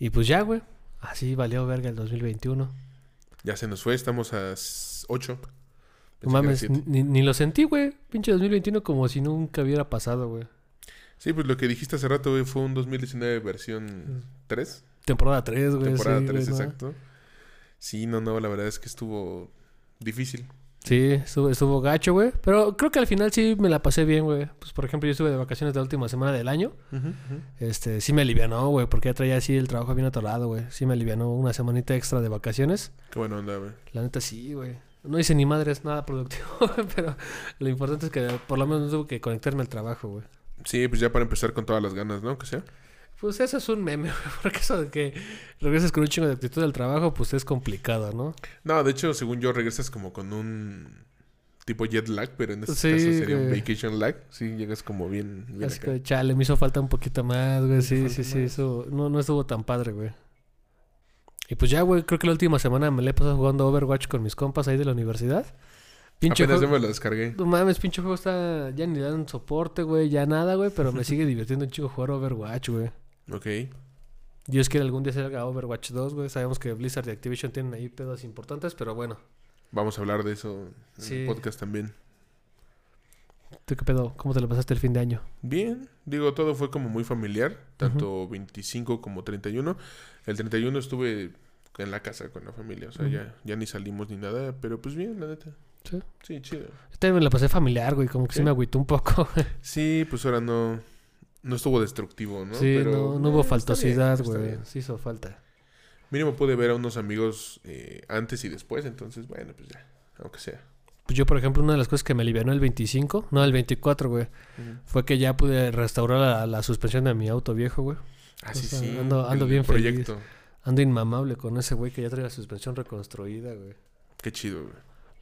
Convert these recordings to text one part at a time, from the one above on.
Y pues ya, güey. Así valió verga el 2021. Ya se nos fue, estamos a 8. No mames, ni, ni lo sentí, güey. Pinche 2021 como si nunca hubiera pasado, güey. Sí, pues lo que dijiste hace rato, güey, fue un 2019 versión 3. Temporada 3, güey. Temporada sí, 3, güey, ¿no? exacto. Sí, no, no, la verdad es que estuvo difícil. Sí, estuvo, estuvo gacho, güey. Pero creo que al final sí me la pasé bien, güey. Pues por ejemplo, yo estuve de vacaciones la última semana del año. Este, sí me alivianó, güey, porque ya traía así el trabajo bien atorado, güey. Sí me alivianó una semanita extra de vacaciones. Qué buena onda, güey. La neta sí, güey. No hice ni madres nada productivo, pero lo importante es que por lo menos tuve que conectarme al trabajo, güey. Sí, pues ya para empezar con todas las ganas, ¿no? Que sea. Pues eso es un meme, güey, porque eso de que regresas con un chingo de actitud al trabajo, pues es complicado, ¿no? No, de hecho, según yo, regresas como con un tipo jet lag, pero en este Sí, caso sería un vacation lag. Sí, llegas como bien, bien acá. que, chale, me hizo falta un poquito más, güey. Sí, sí, sí, más. eso no, no estuvo tan padre, güey. Y pues ya, güey, creo que la última semana me la he pasado jugando Overwatch con mis compas ahí de la universidad. Pinche Apenas yo juego... me lo descargué. No mames, pinche juego está... Ya ni dan soporte, güey, ya nada, güey. Pero me sigue divirtiendo un chico jugar Overwatch, güey. Ok. Dios quiere algún día salga Overwatch 2, güey. Sabemos que Blizzard y Activision tienen ahí pedos importantes, pero bueno. Vamos a hablar de eso en Sí. el podcast también. ¿Tú qué pedo? ¿Cómo te lo pasaste el fin de año? Bien, digo, todo fue como muy familiar, tanto 25 como 31. El 31 estuve en la casa con la familia, o sea, ya, ya ni salimos ni nada, pero pues bien, la neta. Sí. Sí, chido. Yo también me la pasé familiar, güey. Como que sí, Sí. me agüitó un poco. Sí, pues ahora no, no estuvo destructivo, ¿no? sí, Pero, no, no hubo faltosidad, güey. Sí hizo falta. Mínimo pude ver a unos amigos eh, antes y después, entonces, bueno, pues ya, aunque sea. Pues yo, por ejemplo, una de las cosas que me alivianó el 25, no, el 24, güey, fue que ya pude restaurar la, la suspensión de mi auto viejo, güey. Ah, O sí, sea, sí. ando- ando el bien feliz. proyecto. Ando inmamable con ese güey que ya trae la suspensión reconstruida, güey. Qué chido, güey.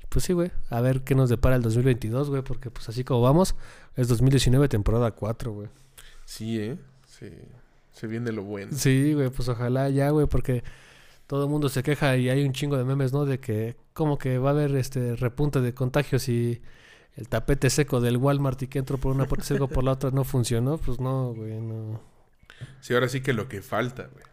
Pues sí, güey. A ver qué nos depara el 2022, güey, porque pues así como vamos, es 2019 temporada 4, güey. Sí, ¿eh? Se, se viene lo bueno. Sí, güey, pues ojalá ya, güey, porque todo el mundo se queja y hay un chingo de memes, ¿no? De que como que va a haber este repunte de contagios y el tapete seco del Walmart y que entró por una puerta y salgo por la otra no funcionó. Pues no, güey, no. Sí, ahora sí que lo que falta, güey.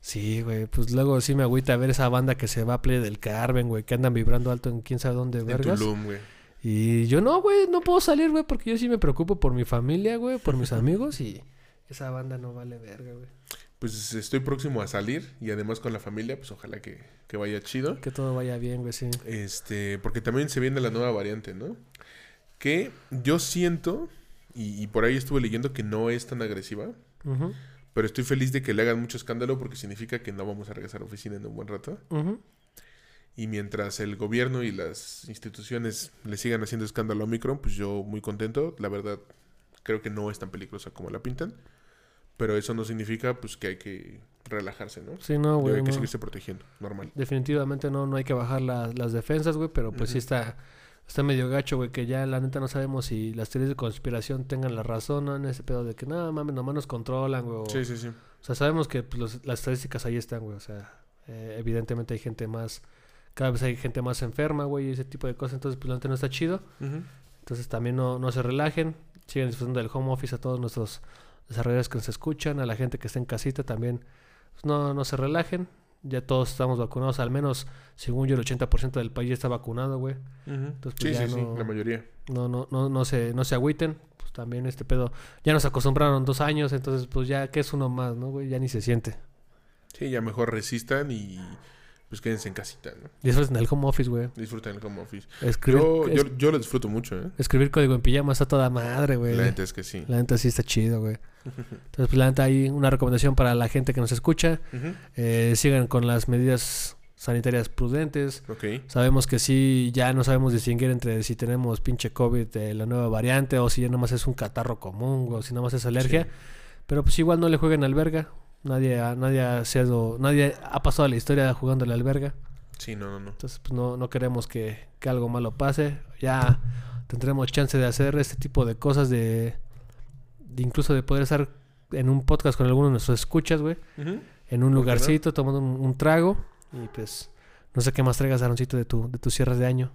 Sí, güey, pues luego sí me agüita ver esa banda que se va a Playa del Carmen, güey, que andan vibrando alto en quién sabe dónde, En vergas. Tulum, güey. Y yo no, güey, no puedo salir, güey, porque yo sí me preocupo por mi familia, güey, por mis amigos y esa banda no vale verga, güey. Pues estoy próximo a salir y además con la familia, pues ojalá que, que vaya chido. Que todo vaya bien, güey, sí. Este, porque también se viene la nueva variante, ¿no? Que yo siento, y, y por ahí estuve leyendo que no es tan agresiva, pero estoy feliz de que le hagan mucho escándalo porque significa que no vamos a regresar a oficina en un buen rato. ujú. Y mientras el gobierno y las instituciones le sigan haciendo escándalo a Omicron, pues yo muy contento. La verdad, creo que no es tan peligrosa como la pintan. Pero eso no significa pues que hay que relajarse, ¿no? Sí, no, güey. hay que seguirse protegiendo, normal. Definitivamente no, no hay que bajar la- las defensas, güey, pero pues sí está, está medio gacho, güey, que ya la neta no sabemos si las teorías de conspiración tengan la razón, ¿no? En ese pedo de que, no, mames, nomás nos controlan, güey. Sí, sí, sí. O sea, sabemos que pues, los- las estadísticas ahí están, güey. O sea, eh, evidentemente hay gente más, cada vez hay gente más enferma, güey, y ese tipo de cosas. Entonces, pues la no está chido. Entonces también no, no se relajen. Sigan disfrutando del home office a todos nuestros desarrolladores que nos escuchan, a la gente que está en casita también. pues, no, no se relajen. Ya todos estamos vacunados, al menos, según yo, el 80% del país ya está vacunado, güey. Entonces, sí, pues, ya sí, sí, no- la mayoría. No, no, no, no se, no se agüiten. Pues también este pedo. Ya nos acostumbraron dos años, entonces pues ya que es uno más, ¿no, güey? Ya ni se siente. Sí, ya mejor resistan y pues quédense en casita, ¿no? Disfruten el home office, güey. Disfruten el home office. Escribir, Yo, es- yo, yo lo disfruto mucho, ¿eh? escribir código en pijama está toda madre, güey. La neta es que sí. La neta sí está chido, güey. Entonces, pues la neta hay una recomendación para la gente que nos escucha. Eh, sigan con las medidas sanitarias prudentes. Ok. Sabemos que sí, ya no sabemos distinguir entre si tenemos pinche COVID de la nueva variante o si ya nomás es un catarro común o si nomás es alergia. Sí. Pero pues igual no le jueguen al verga. Nadie, ha- nadie, ha sido, nadie ha pasado la historia jugando al verga. Sí, no, no, no. Entonces, pues no, no queremos que, que algo malo pase. Ya tendremos chance de hacer este tipo de cosas, de, de incluso de poder estar en un podcast con alguno de nuestros escuchas, güey. En un no? lugarcito, tomando un, un trago. Y pues, no sé qué más traigas, Aaroncito, de tu, de tus cierres de año.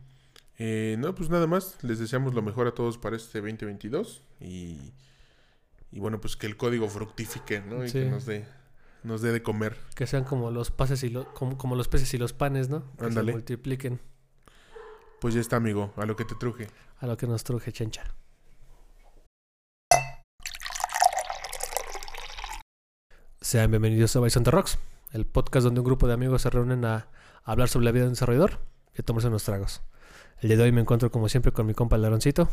Eh, no, pues nada más. Les deseamos lo mejor a todos para este 2022. Y, y bueno, pues que el código fructifique, ¿no? Y Sí. que nos dé nos dé de comer. Que sean como los pases y lo- como, como los peces y los panes, ¿no? Que Ándale. se multipliquen Pues ya está, amigo, a lo que te truje. a lo que nos truje chencha. Sean bienvenidos a Bison the Rocks, el podcast donde un grupo de amigos se reúnen a hablar sobre la vida de un desarrollador y a tomarse unos tragos. El día de hoy me encuentro como siempre con mi compa el Aroncito.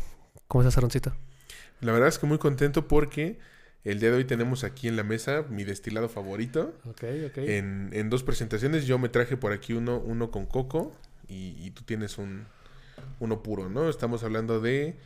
¿Cómo estás, Aroncito? La verdad es que muy contento porque el día de hoy tenemos aquí en la mesa mi destilado favorito. Ok, ok. En, en dos presentaciones yo me traje por aquí uno, uno con coco y, y tú tienes un uno puro, ¿no? Estamos hablando de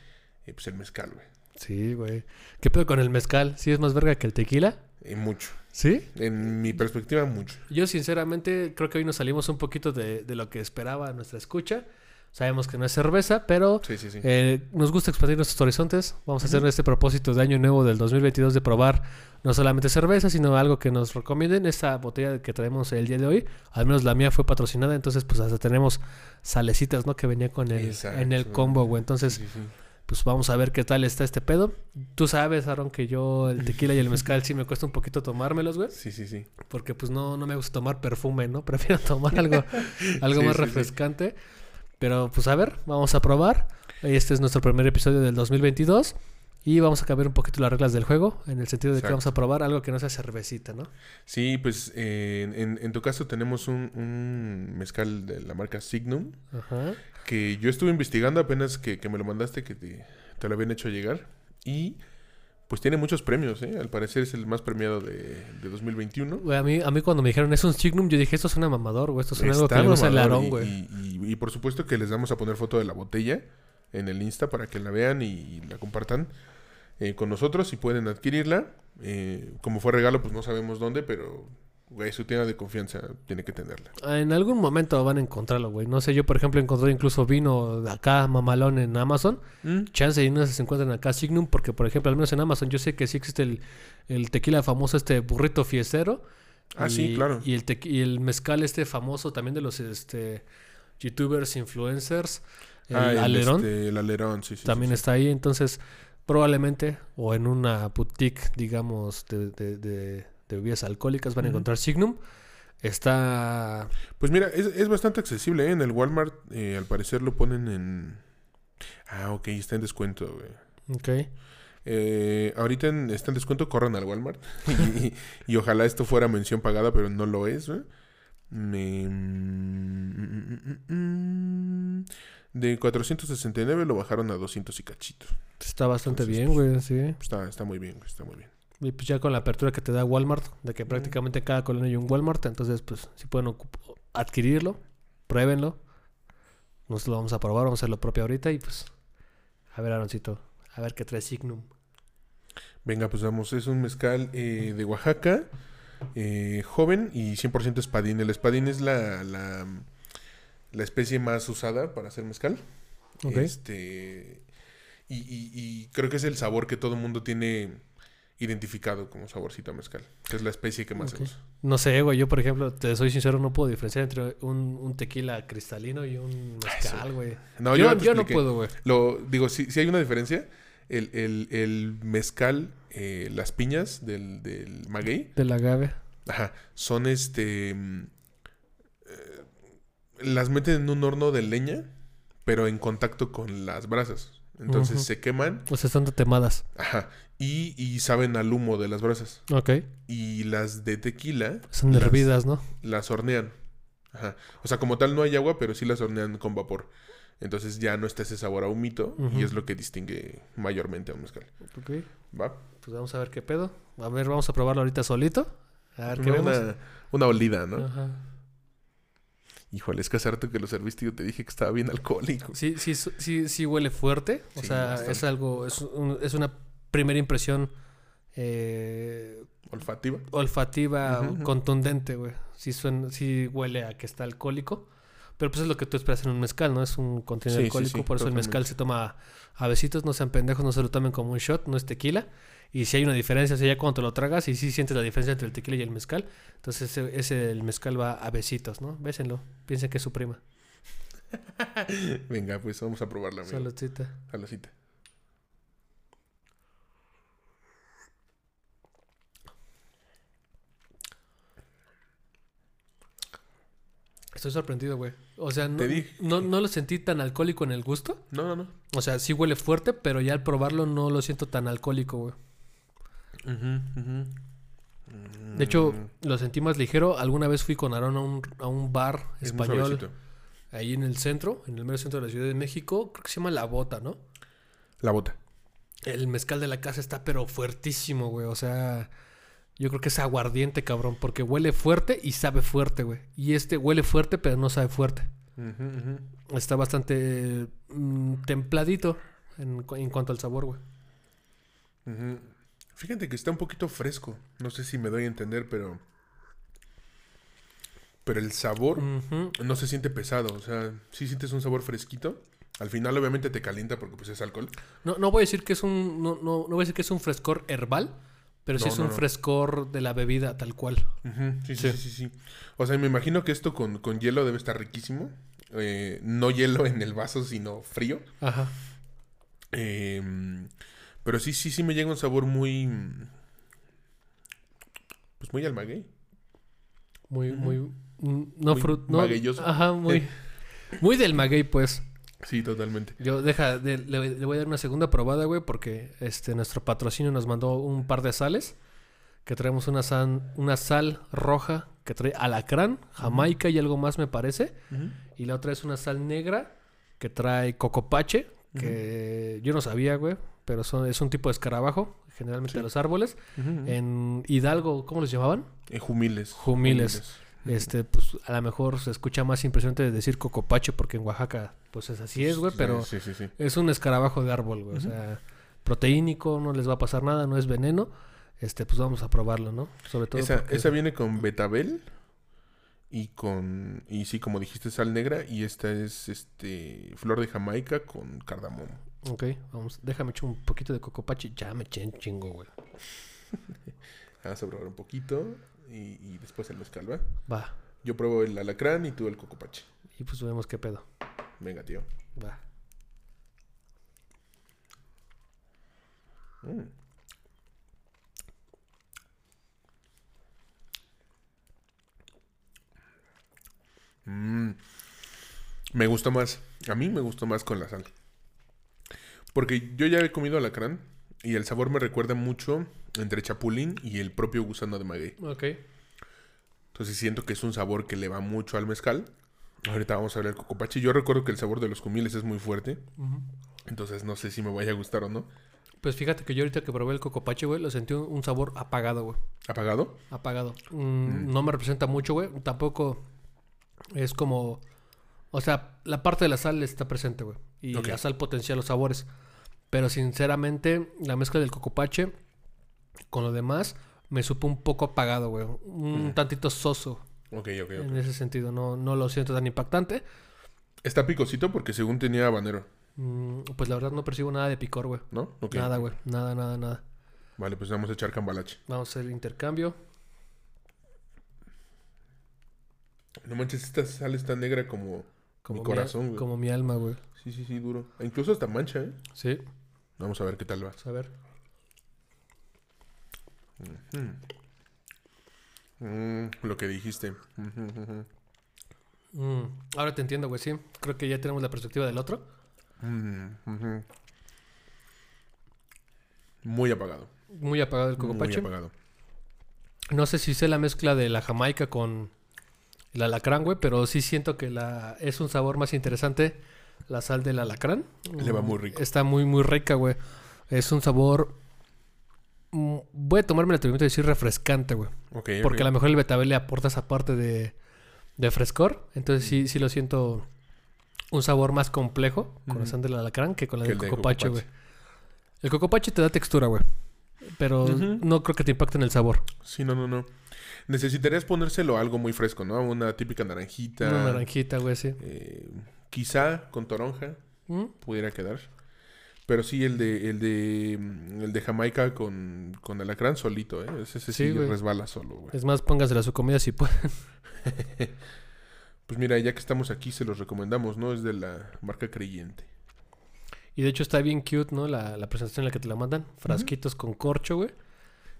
eh, pues el mezcal, güey. Sí, güey. ¿Qué pedo con el mezcal? ¿Sí es más verga que el tequila? Eh, mucho. ¿Sí? En mi perspectiva, mucho. Yo sinceramente creo que hoy nos salimos un poquito de, de lo que esperaba nuestra escucha. Sabemos que no es cerveza, pero Sí, sí, sí. eh, nos gusta expandir nuestros horizontes. Vamos a hacer este propósito de año nuevo del 2022 de probar no solamente cerveza, sino algo que nos recomienden. Esta botella que traemos el día de hoy, al menos la mía fue patrocinada, entonces pues hasta tenemos salecitas, ¿no? Que venía con el, Exacto. en el combo, güey. Entonces, pues vamos a ver qué tal está este pedo. Tú sabes, Aaron, que yo el tequila y el mezcal sí me cuesta un poquito tomármelos, güey. Sí, sí, sí. Porque pues no, no me gusta tomar perfume, ¿no? Prefiero tomar algo, algo más refrescante. Pero pues a ver, vamos a probar. Este es nuestro primer episodio del 2022. Y vamos a cambiar un poquito las reglas del juego. En el sentido de que vamos a probar algo que no sea cervecita, ¿no? Sí, pues eh, en, en tu caso tenemos un, un mezcal de la marca Signum Ajá. que yo estuve investigando apenas que, que me lo mandaste, que te, te lo habían hecho llegar. Y pues tiene muchos premios, ¿eh? Al parecer es el más premiado de, de 2021. Güey, a mí, a mí cuando me dijeron es un signum, yo dije, esto es una mamador, güey. Esto es algo que Está le gusta el güey. Y, y- y por supuesto que les vamos a poner foto de la botella en el Insta para que la vean y, la compartan eh, con nosotros y pueden adquirirla. Eh, como fue regalo, pues no sabemos dónde, pero güey, su tienda de confianza tiene que tenerla. En algún momento van a encontrarlo, güey. No sé, yo por ejemplo encontré incluso vino de acá, mamalón, en Amazon. Chance y no se encuentran acá Signum, porque por ejemplo, al menos en Amazon, yo sé que sí existe el, el tequila famoso, este burrito fiestero. Ah, sí, claro. Y el, y el mezcal este famoso también de los este, youtubers, influencers. El Ah, el, alerón este, el alerón, sí, sí. también sí, sí. está ahí. Entonces, probablemente, o en una boutique, digamos, de, de, de- de bebidas alcohólicas, van a encontrar Signum. Está Pues mira, es, es bastante accesible, ¿eh? En el Walmart, eh, al parecer lo ponen en... Ah, ok, está en descuento, güey. Ok. Eh, ahorita en- está en descuento, corran al Walmart. y, y ojalá esto fuera mención pagada, pero no lo es. Me- mm. De 469 lo bajaron a 200 y cachito. Está bastante Entonces, bien, pues, güey, sí. Está, está muy bien, güey, está muy bien. Y pues ya con la apertura que te da Walmart, de que prácticamente en cada colonia hay un Walmart, entonces pues si pueden adquirirlo, pruébenlo. Nosotros lo vamos a probar, vamos a hacer lo propio ahorita y pues a ver Aaroncito, a ver qué trae Signum. Venga, pues vamos, es un mezcal eh, de Oaxaca, eh, joven y 100% espadín. El espadín es la, la, la especie más usada para hacer mezcal. Ok. Este, y, y- y creo que es el sabor que todo el mundo tiene identificado como saborcito a mezcal, que es la especie que más Ok. se usa. No sé, güey, yo por ejemplo, te soy sincero, no puedo diferenciar entre un, un tequila cristalino y un mezcal, güey. No, yo te yo no puedo, güey. Lo, digo, sí, sí hay una diferencia. El, el- el mezcal, eh, las piñas del, del maguey, Del agave. Ajá, son este... mm, eh, las meten en un horno de leña, pero en contacto con las brasas. Entonces se queman, O sea, están temadas. ajá, y, y saben al humo de las brasas. Ok. Y las de tequila... Son las- hervidas, ¿no? Las hornean. Ajá. O sea, como tal no hay agua, pero sí las hornean con vapor. Entonces ya no está ese sabor a humito Ujú. y es lo que distingue mayormente a un mezcal. Ok. ¿Va? Pues vamos a ver qué pedo. A ver, vamos a probarlo ahorita solito. A ver qué Una, vemos. una, olida, ¿no? Ajá. Híjole, es que hace rato que lo serviste y yo te dije que estaba bien alcohólico. Sí, sí, sí, sí huele fuerte. O Sí, sea, bastante. es algo, es, un- es una primera impresión eh, Olfativa. olfativa contundente, güey. Sí, suena, sí huele a que está alcohólico. Pero pues es lo que tú esperas en un mezcal, ¿no? Es un contenido Sí, alcohólico, sí, por eso el mezcal se toma a besitos, no sean pendejos, no se lo tomen como un shot, no es tequila. Y si hay una diferencia, o sea, ya cuando te lo tragas y sí sientes la diferencia entre el tequila y el mezcal, entonces ese, ese- el mezcal va a besitos, ¿no? Bésenlo, piensen que es su prima. Venga, pues vamos a probarla, amigo. Saludcita. A la cita. Estoy sorprendido, güey. O sea, no, no, no lo sentí tan alcohólico en el gusto. No, no, no. O sea, sí huele fuerte, pero ya al probarlo no lo siento tan alcohólico, güey. De hecho, lo sentí más ligero. Alguna vez fui con Aaron a un, a un bar español ahí en el centro, en el mero centro de la Ciudad de México. Creo que se llama La Bota, ¿no? La bota. El mezcal de la casa está pero fuertísimo, güey. O sea, yo creo que es aguardiente, cabrón, porque huele fuerte y sabe fuerte, güey. Y este huele fuerte, pero no sabe fuerte. Está bastante mm, templadito en, cu- en cuanto al sabor, güey. Fíjate que está un poquito fresco. No sé si me doy a entender, pero. Pero el sabor no se siente pesado. O sea, sí sientes un sabor fresquito. Al final, obviamente, te calienta porque pues es alcohol. No, no voy a decir que es un. No, no, no voy a decir que es un frescor herbal, pero sí No, es no, un no. frescor de la bebida tal cual. Sí, sí, Sí. sí, sí, sí. O sea, me imagino que esto con, con hielo debe estar riquísimo. Eh, no hielo en el vaso, sino frío. Ajá. Eh, pero sí, sí, sí me llega un sabor muy. Pues muy al maguey. Muy, muy. mm, No Muy frut. No, magueyoso. Ajá, muy. Muy del maguey, pues. Sí, totalmente. Yo deja, de- le, le voy a dar una segunda probada, güey, porque este nuestro patrocinio nos mandó un par de sales. Que traemos una, san- una sal roja que trae alacrán, jamaica y algo más, me parece. Y la otra es una sal negra que trae cocopache, que yo no sabía, güey, pero son, es un tipo de escarabajo, generalmente Sí. de los árboles. En Hidalgo, ¿cómo los llamaban? Eh, jumiles. Jumiles. Este, pues a lo mejor se escucha más impresionante de decir cocopache, porque en Oaxaca, pues es así es, güey, pero Sí, sí, sí. es un escarabajo de árbol, güey. O sea, proteínico, no les va a pasar nada, no es veneno. Este, pues vamos a probarlo, ¿no? Sobre todo. Esa, porque- esa viene con betabel y con. Y sí, como dijiste, sal negra. Y esta es este flor de Jamaica con cardamomo. Ok, vamos, déjame echar un poquito de cocopache. Ya me eché un chingo, güey. Vamos a probar un poquito. Y, y después el mezcal, ¿va? Va. Yo pruebo el alacrán y tú el cocopache. Y pues vemos qué pedo. Venga, tío. Va. Mm. Mm. Me gustó más. A mí me gustó más con la sal. Porque yo ya he comido alacrán y el sabor me recuerda mucho entre chapulín y el propio gusano de maguey. Ok. Entonces siento que es un sabor que le va mucho al mezcal. Ahorita vamos a ver el cocopache. Yo recuerdo que el sabor de los cumiles es muy fuerte. Entonces no sé si me vaya a gustar o no. Pues fíjate que yo ahorita que probé el cocopache, güey, lo sentí un, sabor apagado, güey. ¿Apagado? Apagado. Mm, No me representa mucho, güey. Tampoco es como... O sea, la parte de la sal está presente, güey. Y Ok. la sal potencia los sabores. Pero sinceramente, la mezcla del cocopache con lo demás me supo un poco apagado, güey. Un Mm. tantito soso Ok, ok, ok. en ese sentido. No, no lo siento tan impactante. Está picosito porque según tenía habanero, Mm, pues la verdad no percibo nada de picor, güey. ¿no? Ok. Nada, güey. Nada, nada, nada. Vale, pues vamos a echar cambalache. Vamos a hacer el intercambio. No manches, esta sal está negra como... Como Mi corazón, güey. Como mi alma, güey. Sí, sí, sí, duro. E incluso hasta mancha, ¿eh? Sí. Vamos a ver qué tal va. Vamos a ver. Mm, lo que dijiste. Mm, ahora te entiendo, güey, sí. Creo que ya tenemos la perspectiva del otro. Mm. Muy apagado. Muy apagado el Muy cocopache. apagado. No sé si sé la mezcla de la jamaica con el alacrán, güey, pero sí siento que la es un sabor más interesante la sal del alacrán. Le va Mm, muy rico. Está muy, muy rica, güey. Es un sabor... mm, Voy a tomarme el atrevimiento de decir refrescante, güey. Porque a lo mejor el betabel le aporta esa parte de, de frescor. Entonces sí, sí lo siento un sabor más complejo con la Ujú. sal del alacrán que con la del el de cocopache, güey. El cocopache te da textura, güey. Pero no creo que te impacte en el sabor. Sí, no, no, no. Necesitarías ponérselo algo muy fresco, ¿no? Una típica naranjita. Una naranjita, güey, sí. eh, quizá con toronja ¿Mm? pudiera quedar. Pero sí, el de, el de, mm, el de Jamaica con, con alacrán solito, ¿eh? Ese, ese sí, Sí, resbala solo, güey. Es más, póngansela a su comida si pueden. Pues mira, ya que estamos aquí, se los recomendamos, ¿no? Es de la marca Creyente. Y de hecho está bien cute, ¿no? La, la presentación en la que te la mandan. Frasquitos con corcho, güey.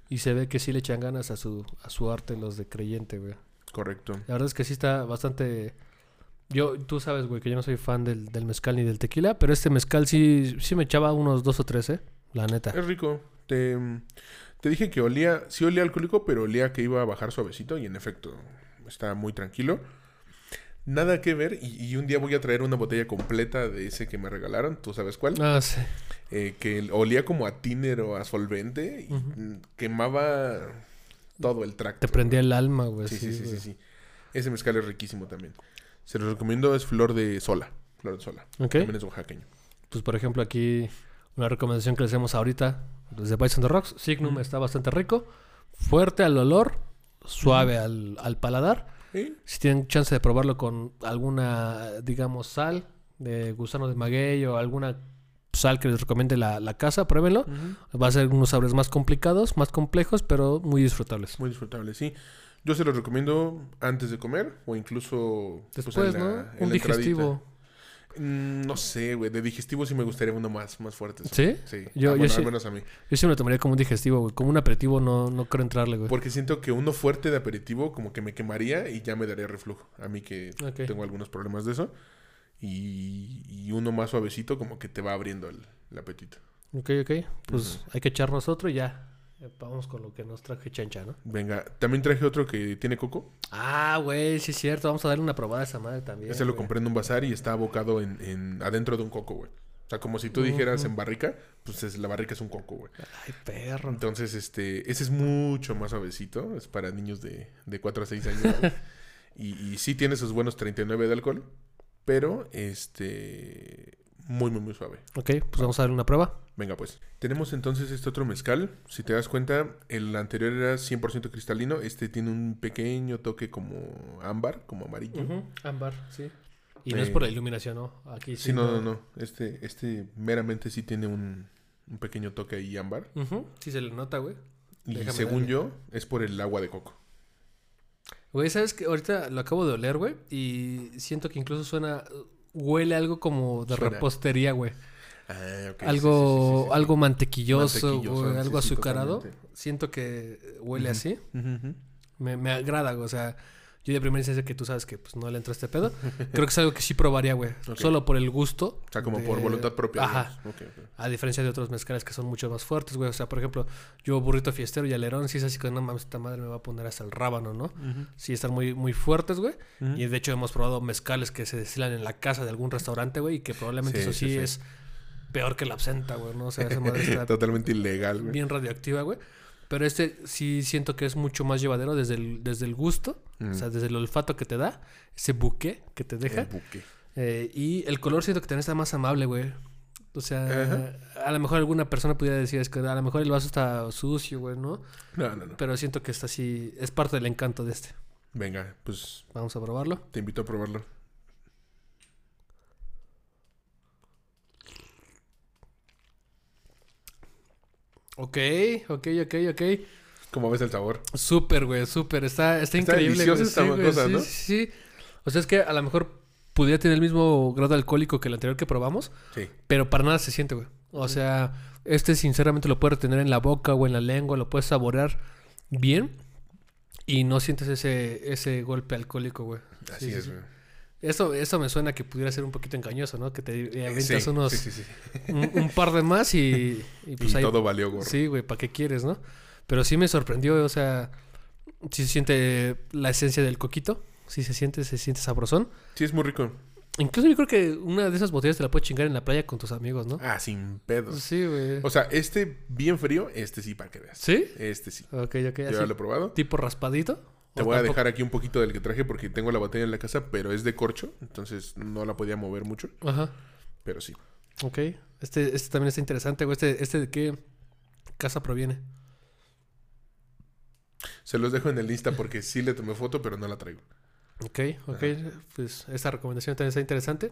Y se ve que sí le echan ganas a su, a su arte los de creyente, güey. Correcto. La verdad es que sí está bastante Yo, tú sabes, güey, que yo no soy fan del, del mezcal ni del tequila, pero este mezcal sí, sí me echaba unos dos o tres, ¿eh? La neta. Es rico. Te, te dije que olía, sí olía alcohólico, pero olía que iba a bajar suavecito y en efecto está muy tranquilo. Nada que ver y, y un día voy a traer una botella completa de ese que me regalaron, ¿tú sabes cuál? Ah, sí. Eh, que olía como a tiner o a solvente y quemaba todo el tracto. Te prendía el alma, güey. Sí, sí, sí, sí, sí. Ese mezcal es riquísimo también. Se los recomiendo, es flor de sola. Flor de sola. También es oaxaqueño. Pues, por ejemplo, aquí una recomendación que les hacemos ahorita desde Bites on the Rocks. Signum está bastante rico, fuerte al olor, suave al, al paladar. ¿Sí? Si tienen chance de probarlo con alguna, digamos, sal de gusano de maguey o alguna sal que les recomiende la, la casa, pruébenlo. Va a ser unos sabores más complicados, más complejos, pero muy disfrutables. Muy disfrutable, sí. Yo se los recomiendo antes de comer o incluso pues, Después, ¿no? la- en Un la digestivo. Mm, no sé, güey. De digestivo sí me gustaría uno más, más fuerte. ¿Sí? Sí. Yo- Ah, yo bueno, sí- al menos a mí. Yo sí me lo tomaría como un digestivo, güey. Como un aperitivo no, no creo entrarle, güey. Porque siento que uno fuerte de aperitivo como que me quemaría y ya me daría reflujo. A mí que tengo algunos problemas de eso. Y, y uno más suavecito como que te va abriendo el, el apetito. Ok, ok. Pues hay que echarnos otro y ya. Eh, Vamos con lo que nos traje Chencha, ¿no? Venga, también traje otro que tiene coco. Ah, güey, sí es cierto. Vamos a darle una probada a esa madre también. Ese lo compré en un bazar y está abocado en, en- adentro de un coco, güey. O sea, como si tú dijeras en barrica, pues es, la barrica es un coco, güey. Ay, perro. Entonces, este, ese es mucho más suavecito. Es para niños de, de 4 a 6 años. y, y sí tiene sus buenos 39 de alcohol. Pero, este, muy, muy, muy suave. Ok, pues vamos a darle una prueba. Venga, pues. Tenemos entonces este otro mezcal. Si te das cuenta, el anterior era 100% cristalino. Este tiene un pequeño toque como ámbar, como amarillo. Ámbar, sí. Y no es Eh, por la iluminación, ¿no? Aquí sí. Sí, no, no, no. Este, este meramente sí tiene un, un pequeño toque ahí ámbar. Ujú, Sí se le nota, güey. Y Déjame según darle. yo, es por el agua de coco. Güey, ¿sabes qué? Ahorita lo acabo de oler, güey. Y siento que incluso suena... Huele algo como de Suena. repostería, güey. Ah, algo, sí, sí, sí, sí. algo mantequilloso, Mantequilloso, güey, algo azucarado. totalmente. Siento que huele así. Me, me agrada, güey. O sea, yo de primera instancia que tú sabes que pues, no le entra este pedo. creo que es algo que sí probaría, güey. Solo por el gusto. O sea, como de- por voluntad propia. Ajá. A diferencia de otros mezcales que son mucho más fuertes, güey. O sea, por ejemplo, yo burrito fiestero y alerón, sí es así que no mames, esta madre me va a poner hasta el rábano, ¿no? Sí, están muy, muy fuertes, güey. Y de hecho hemos probado mezcales que se destilan en la casa de algún restaurante, güey, y que probablemente Sí, eso sí, sí, sí. es peor que la absenta, güey, ¿no? O sea, esa madre está Totalmente ilegal, güey. bien radioactiva, güey. Pero este sí siento que es mucho más llevadero desde el, desde el gusto, Mm. o sea, desde el olfato que te da, ese buque que te deja. El buque. Eh, y el color siento que también está más amable, güey. O sea, Ajá. a lo mejor alguna persona pudiera decir, es que a lo mejor el vaso está sucio, güey, ¿no? No, no, no. Pero siento que está así, es parte del encanto de este. Venga, pues Vamos a probarlo. te invito a probarlo. Ok, ok, ok, ok. ¿Cómo ves el sabor? Súper, güey, súper. Está, está, Está increíble, güey. esta Sí, güey, cosa, sí, ¿no? sí, sí. O sea, es que a lo mejor pudiera tener el mismo grado alcohólico que el anterior que probamos, Sí. pero para nada se siente, güey. O sea, este sinceramente lo puedes retener en la boca o en la lengua, lo puedes saborear bien y no sientes ese, ese golpe alcohólico, güey. Así Sí, sí, es, sí. güey. Eso, eso me suena que pudiera ser un poquito engañoso, ¿no? Que te avientas Sí, unos, sí, sí, sí. Un, un par de más y, y pues y ahí todo valió gorro. Sí, güey, ¿para qué quieres, no? Pero sí me sorprendió, o sea, sí se siente la esencia del coquito, sí se siente, se siente sabrosón. Sí, es muy rico. Incluso yo creo que una de esas botellas te la puedes chingar en la playa con tus amigos, ¿no? Ah, sin pedos. Sí, güey. O sea, este bien frío, este sí, para que veas. ¿Sí? Este sí. Ok, ok, Yo ya lo he probado. tipo raspadito. Te ¿O voy a dejar aquí un poquito del que traje porque tengo la botella en la casa, pero es de corcho, entonces no la podía mover mucho, Ajá, pero sí. ok. Este, este también está interesante, güey. Este, este de qué casa proviene. Se los dejo en el Insta porque sí le tomé foto, pero no la traigo. Ok, ok. Pues esta recomendación también está interesante.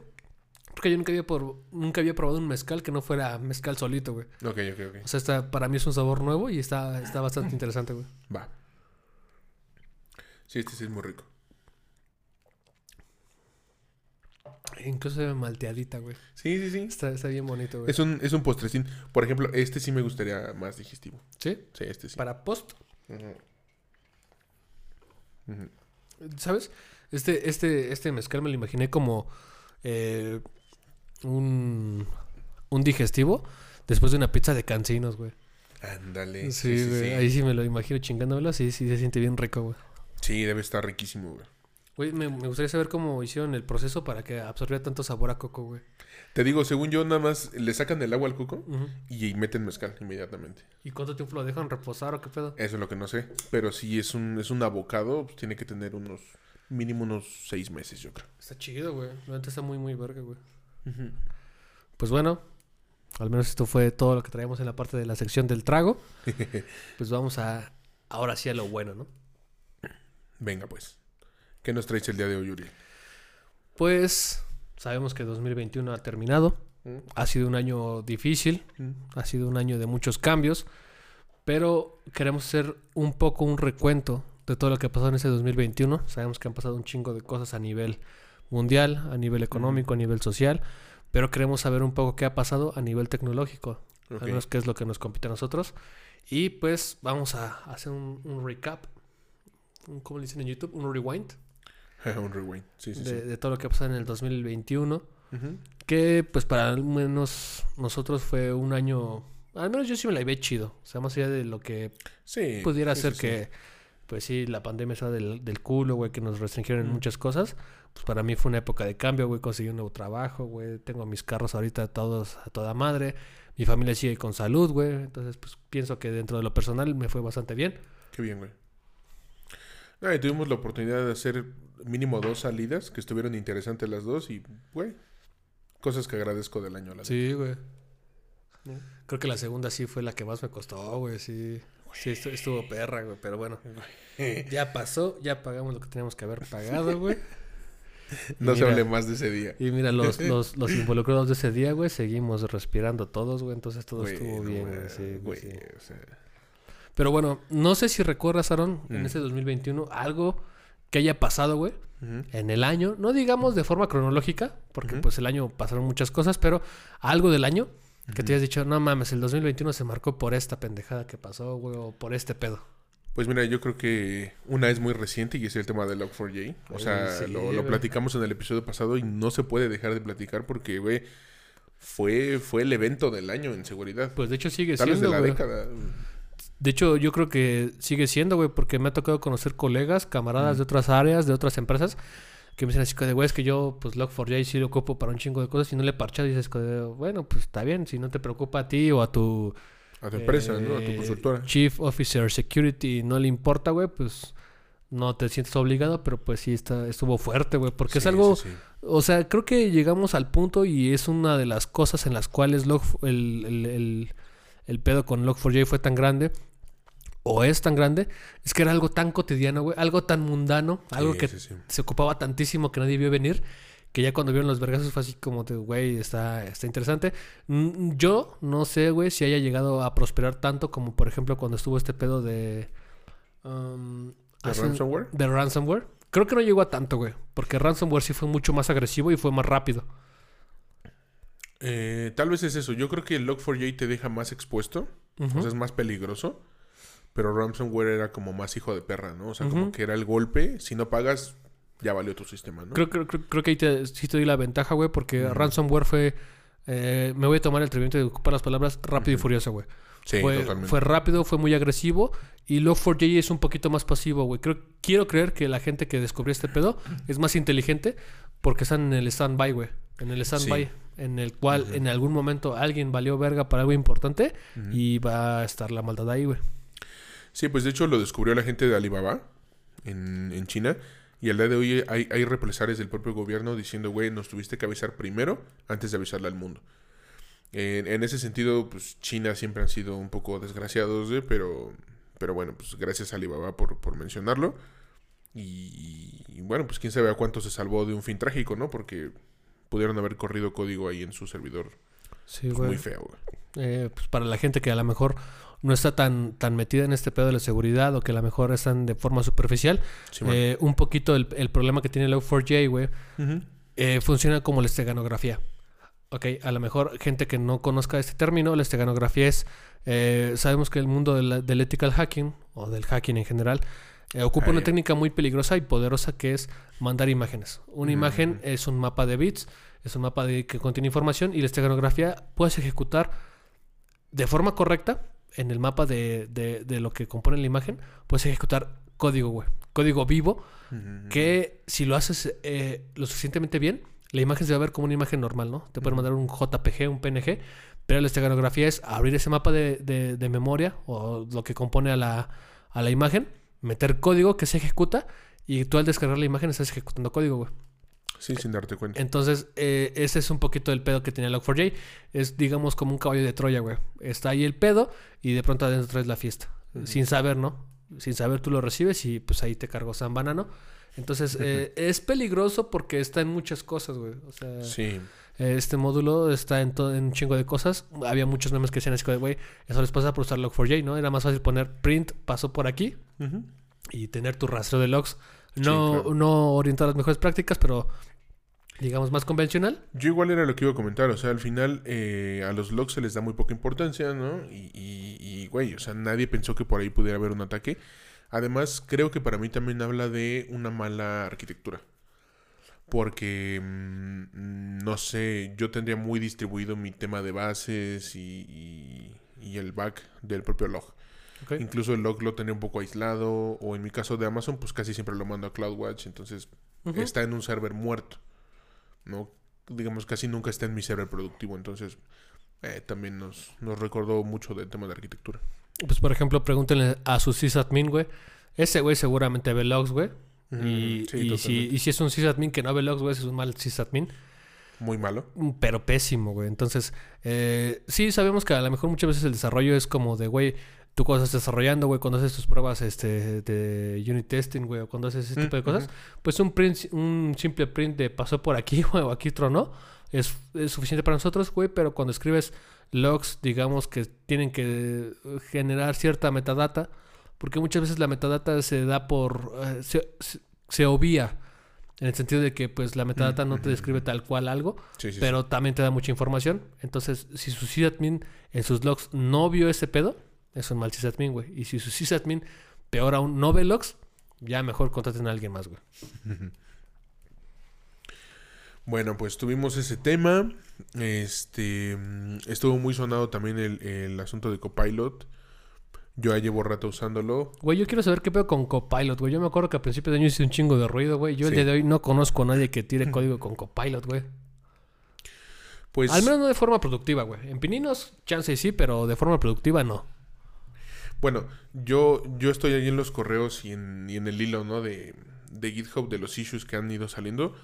Porque yo nunca había, por, nunca había probado un mezcal que no fuera mezcal solito, güey. Ok, ok, ok. O sea, está, para mí es un sabor nuevo y está, está bastante interesante, güey. Va. Sí, este sí es muy rico. Incluso se ve malteadita, güey. Sí, sí, sí. Está, está bien bonito, güey. Es un, es un postrecín. Por ejemplo, este sí me gustaría más digestivo. ¿Sí? Sí, este sí. Para post. ¿Sabes? Este, este, este mezcal me lo imaginé como eh, un, un digestivo después de una pizza de cancinos, güey. Ándale. Sí, güey. Ahí sí me lo imagino chingándomelo. Sí, sí, se siente bien rico, güey. Sí, debe estar riquísimo, güey. Güey, me, me gustaría saber cómo hicieron el proceso para que absorbiera tanto sabor a coco, güey. Te digo, según yo, nada más le sacan el agua al coco y meten mezcal inmediatamente. ¿Y cuánto tiempo lo dejan reposar o qué pedo? Eso es lo que no sé. Pero si es un, es un abocado, pues tiene que tener unos, mínimo unos seis meses, yo creo. Está chido, güey. La neta está muy, muy verga, güey. Pues bueno, al menos esto fue todo lo que traíamos en la parte de la sección del trago. pues vamos a, ahora sí a lo bueno, ¿no? Venga, pues. ¿Qué nos traes el día de hoy, Yuri? Pues sabemos que 2021 ha terminado. Ha sido un año difícil, ha sido un año de muchos cambios, pero queremos hacer un poco un recuento de todo lo que ha pasado en ese 2021. Sabemos que han pasado un chingo de cosas a nivel mundial, a nivel económico, a nivel social, pero queremos saber un poco qué ha pasado a nivel tecnológico, Ok. al menos qué es lo que nos compete a nosotros. Y pues vamos a hacer un, un recap, un, ¿cómo le dicen en YouTube? Un rewind un rewind. Sí, sí, de, sí. de todo lo que pasado en el 2021 Ujú. que pues para al menos nosotros fue un año, al menos yo sí me la ve chido, o sea, más allá de lo que Sí. pudiera ser que, pues sí, la pandemia sea del, del culo, güey, que nos restringieron en Mm. muchas cosas, pues para mí fue una época de cambio, güey, conseguí un nuevo trabajo, güey, tengo mis carros ahorita todos a toda madre, mi familia sigue con salud, güey, entonces pues pienso que dentro de lo personal me fue bastante bien. Qué bien, güey. Ah, y tuvimos la oportunidad de hacer mínimo dos salidas que estuvieron interesantes las dos y, güey, cosas que agradezco del año. La Sí, güey. ¿No? Creo que la segunda sí fue la que más me costó, güey, sí. Sí, estu- estuvo perra, güey, pero bueno. Ya pasó, ya pagamos lo que teníamos que haber pagado, güey. no se hable más de ese día. Y mira, los, los, los involucrados de ese día, güey, seguimos respirando todos, güey. Entonces todo Güey, estuvo no bien, güey. sí, güey, sí. o sea, Pero bueno, no sé si recuerdas, Aaron, en Mm. ese 2021, algo que haya pasado, güey, en el año. No digamos de forma cronológica, porque pues el año pasaron muchas cosas, pero algo del año que te hayas dicho, no mames, el 2021 se marcó por esta pendejada que pasó, güey, o por este pedo. Pues mira, yo creo que una es muy reciente y es el tema de Log4j. O sea, sí, lo, platicamos en el episodio pasado y no se puede dejar de platicar porque, güey, fue, fue el evento del año en seguridad. Pues de hecho sigue Tal vez de siendo, la güey. década. De hecho, yo creo que sigue siendo, güey, porque me ha tocado conocer colegas, camaradas de otras áreas, de otras empresas, que me dicen así, de güey, es que yo, pues, Log4j sí lo ocupo para un chingo de cosas y no le parché. Y dices, bueno, pues está bien, si no te preocupa a ti o a tu A tu empresa, ¿no? A tu eh, consultora. Chief Officer Security no le importa, güey, pues no te sientes obligado, pero pues sí está, estuvo fuerte, güey, porque es algo, sí, sí. o sea, creo que llegamos al punto y es una de las cosas en las cuales Log, el, el, el, el pedo con Log4j fue tan grande, o es tan grande, es que era algo tan cotidiano, güey, algo tan mundano, algo Sí, que sí, sí. se ocupaba tantísimo que nadie vio venir, que ya cuando vieron los vergazos fue así como de, güey, está, está interesante. Yo no sé, güey, si haya llegado a prosperar tanto como, por ejemplo, cuando estuvo este pedo de... um, ¿De ransomware? de ransomware. Creo que no llegó a tanto, güey. Porque ransomware sí fue mucho más agresivo y fue más rápido. Eh, tal vez es eso. Yo creo que el Log4j te deja más expuesto. O sea, es más peligroso. Pero ransomware era como más hijo de perra, ¿no? O sea, como que era el golpe. Si no pagas, ya valió tu sistema, ¿no? creo, creo, creo- creo que ahí te, sí te doy la ventaja, güey. Porque ransomware fue... eh, me voy a tomar el atrevimiento de ocupar las palabras rápido y furioso, güey. sí, fue, totalmente. fue rápido, fue muy agresivo. Y Log4j es un poquito más pasivo, güey. Creo, quiero creer que la gente que descubrió este pedo es más inteligente porque están en el stand-by, güey. En el stand-by, Sí. en el cual en algún momento alguien valió verga para algo importante y va a estar la maldad ahí, güey. Sí, pues de hecho lo descubrió la gente de Alibaba en, en China. Y al día de hoy hay, hay represalias del propio gobierno diciendo, güey, nos tuviste que avisar primero antes de avisarle al mundo. En, en ese sentido, pues China siempre han sido un poco desgraciados, ¿eh? pero, pero bueno, pues gracias a Alibaba por, por mencionarlo. Y, y bueno, pues quién sabe a cuánto se salvó de un fin trágico, ¿no? Porque pudieron haber corrido código ahí en su servidor. Sí, Pues, muy feo, güey. Eh, pues para la gente que a lo mejor no está tan, tan metida en este pedo de la seguridad o que a lo mejor están de forma superficial, eh, un poquito el, el problema que tiene Log4j, güey, Ujú. eh, funciona como la esteganografía. Ok, a lo mejor gente que no conozca este término, la esteganografía es, eh, sabemos que el mundo de la- del ethical hacking o del hacking en general Eh, ocupa una técnica muy peligrosa y poderosa que es mandar imágenes. Una Mm. imagen es un mapa de bits, es un mapa de, que contiene información y la esteganografía puedes ejecutar de forma correcta en el mapa de, de- de lo que compone la imagen, puedes ejecutar código, güey. Código vivo que si lo haces eh, lo suficientemente bien, la imagen se va a ver como una imagen normal, ¿no? Te pueden mandar un JPG, un PNG, pero la esteganografía es abrir ese mapa de, de- de memoria o lo que compone a la, a la imagen, meter código que se ejecuta y tú al descargar la imagen estás ejecutando código, güey. Sí, sin darte cuenta. Entonces, eh, ese es un poquito el pedo que tenía Log4j. Es, digamos, como un caballo de Troya, güey. Está ahí el pedo y de pronto adentro traes la fiesta. Sin saber, ¿no? Sin saber tú lo recibes y pues ahí te cargó San Banano. Entonces, eh, es peligroso porque está en muchas cosas, güey. O sea, Sí. eh, este módulo está en, todo, en un chingo de cosas. Había muchos memes que decían así, güey, eso les pasa por usar Log4j, ¿no? Era más fácil poner print, pasó por aquí y tener tu rastreo de logs. Sí, No, claro. no orientar las mejores prácticas, pero digamos más convencional. Yo igual era lo que iba a comentar, o sea, al final eh, a los logs se les da muy poca importancia, ¿no? Y, y, y, güey, o sea, nadie pensó que por ahí pudiera haber un ataque. Además, creo que para mí también habla de una mala arquitectura. Porque, mm, no sé, yo tendría muy distribuido mi tema de bases y, y- el back del propio log. Incluso el log lo tenía un poco aislado, o en mi caso de Amazon, pues casi siempre lo mando a CloudWatch, entonces está en un server muerto. ¿No? Digamos, casi nunca está en mi server productivo. Entonces, eh, también nos, nos recordó mucho del tema de arquitectura. Pues por ejemplo, pregúntenle a su sysadmin, güey. Ese güey seguramente ve logs, güey. Y, sí, y si, y si es un sysadmin que no ve logs, güey, es un mal sysadmin. Muy malo. Mm, Pero pésimo, güey. Entonces, eh, sí sabemos que a lo mejor muchas veces el desarrollo es como de, güey, tú cuando estás desarrollando, güey, cuando haces tus pruebas este, de unit testing, güey, o cuando haces ese tipo de cosas, pues un print, un simple print de pasó por aquí, güey, o aquí tronó, es, es suficiente para nosotros, güey, pero cuando escribes logs, digamos que tienen que generar cierta metadata, porque muchas veces la metadata se da por, eh, se, se, se obvia, en el sentido de que pues la metadata no te describe tal cual algo, Sí, sí, pero también te da mucha información. Entonces, si su sysadmin en sus logs no vio ese pedo, es un mal sysadmin, güey. Y si su sysadmin, peor aún, no ve logs, ya mejor contraten a alguien más, güey. Bueno, pues tuvimos ese tema. Este mm, estuvo muy sonado también el, el asunto de Copilot. Yo ya llevo rato usándolo. Güey, yo quiero saber qué pedo con Copilot, güey. Yo me acuerdo que a principios de año hice un chingo de ruido, güey. Yo el Sí. día de hoy no conozco a nadie que tire código con Copilot, güey. Pues Al menos no de forma productiva, güey. En Pininos, chance sí, pero de forma productiva no. Bueno, yo, yo estoy ahí en los correos y en, y en el hilo, ¿no? De, de GitHub, de los issues que han ido saliendo.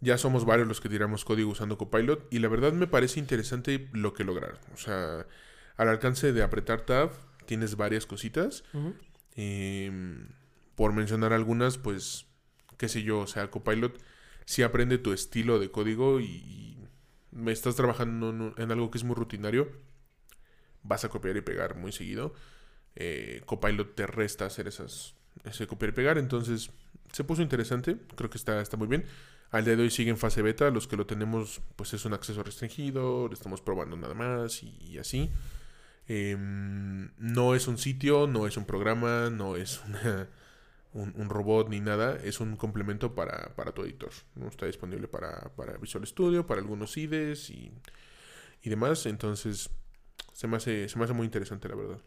Ya somos varios los que tiramos código usando Copilot. Y la verdad me parece interesante lo que lograron. O sea, al alcance de apretar Tab, tienes varias cositas. Em, por mencionar algunas, pues, qué sé yo, o sea, Copilot sí aprende tu estilo de código y, y me estás trabajando en, en algo que es muy rutinario, vas a copiar y pegar muy seguido. Eh, Copilot te resta hacer esas, ese copiar y pegar, entonces se puso interesante, creo que está, está muy bien. Al día de hoy sigue en fase beta, los que lo tenemos, pues es un acceso restringido, estamos probando nada más y, así. Em, no es un sitio, no es un programa, no es un, un robot ni nada, es un complemento para, para tu editor. ¿no? Está disponible para, para Visual Studio, para algunos IDEs y, y demás. Entonces, se me, hace, se me hace muy interesante, la verdad.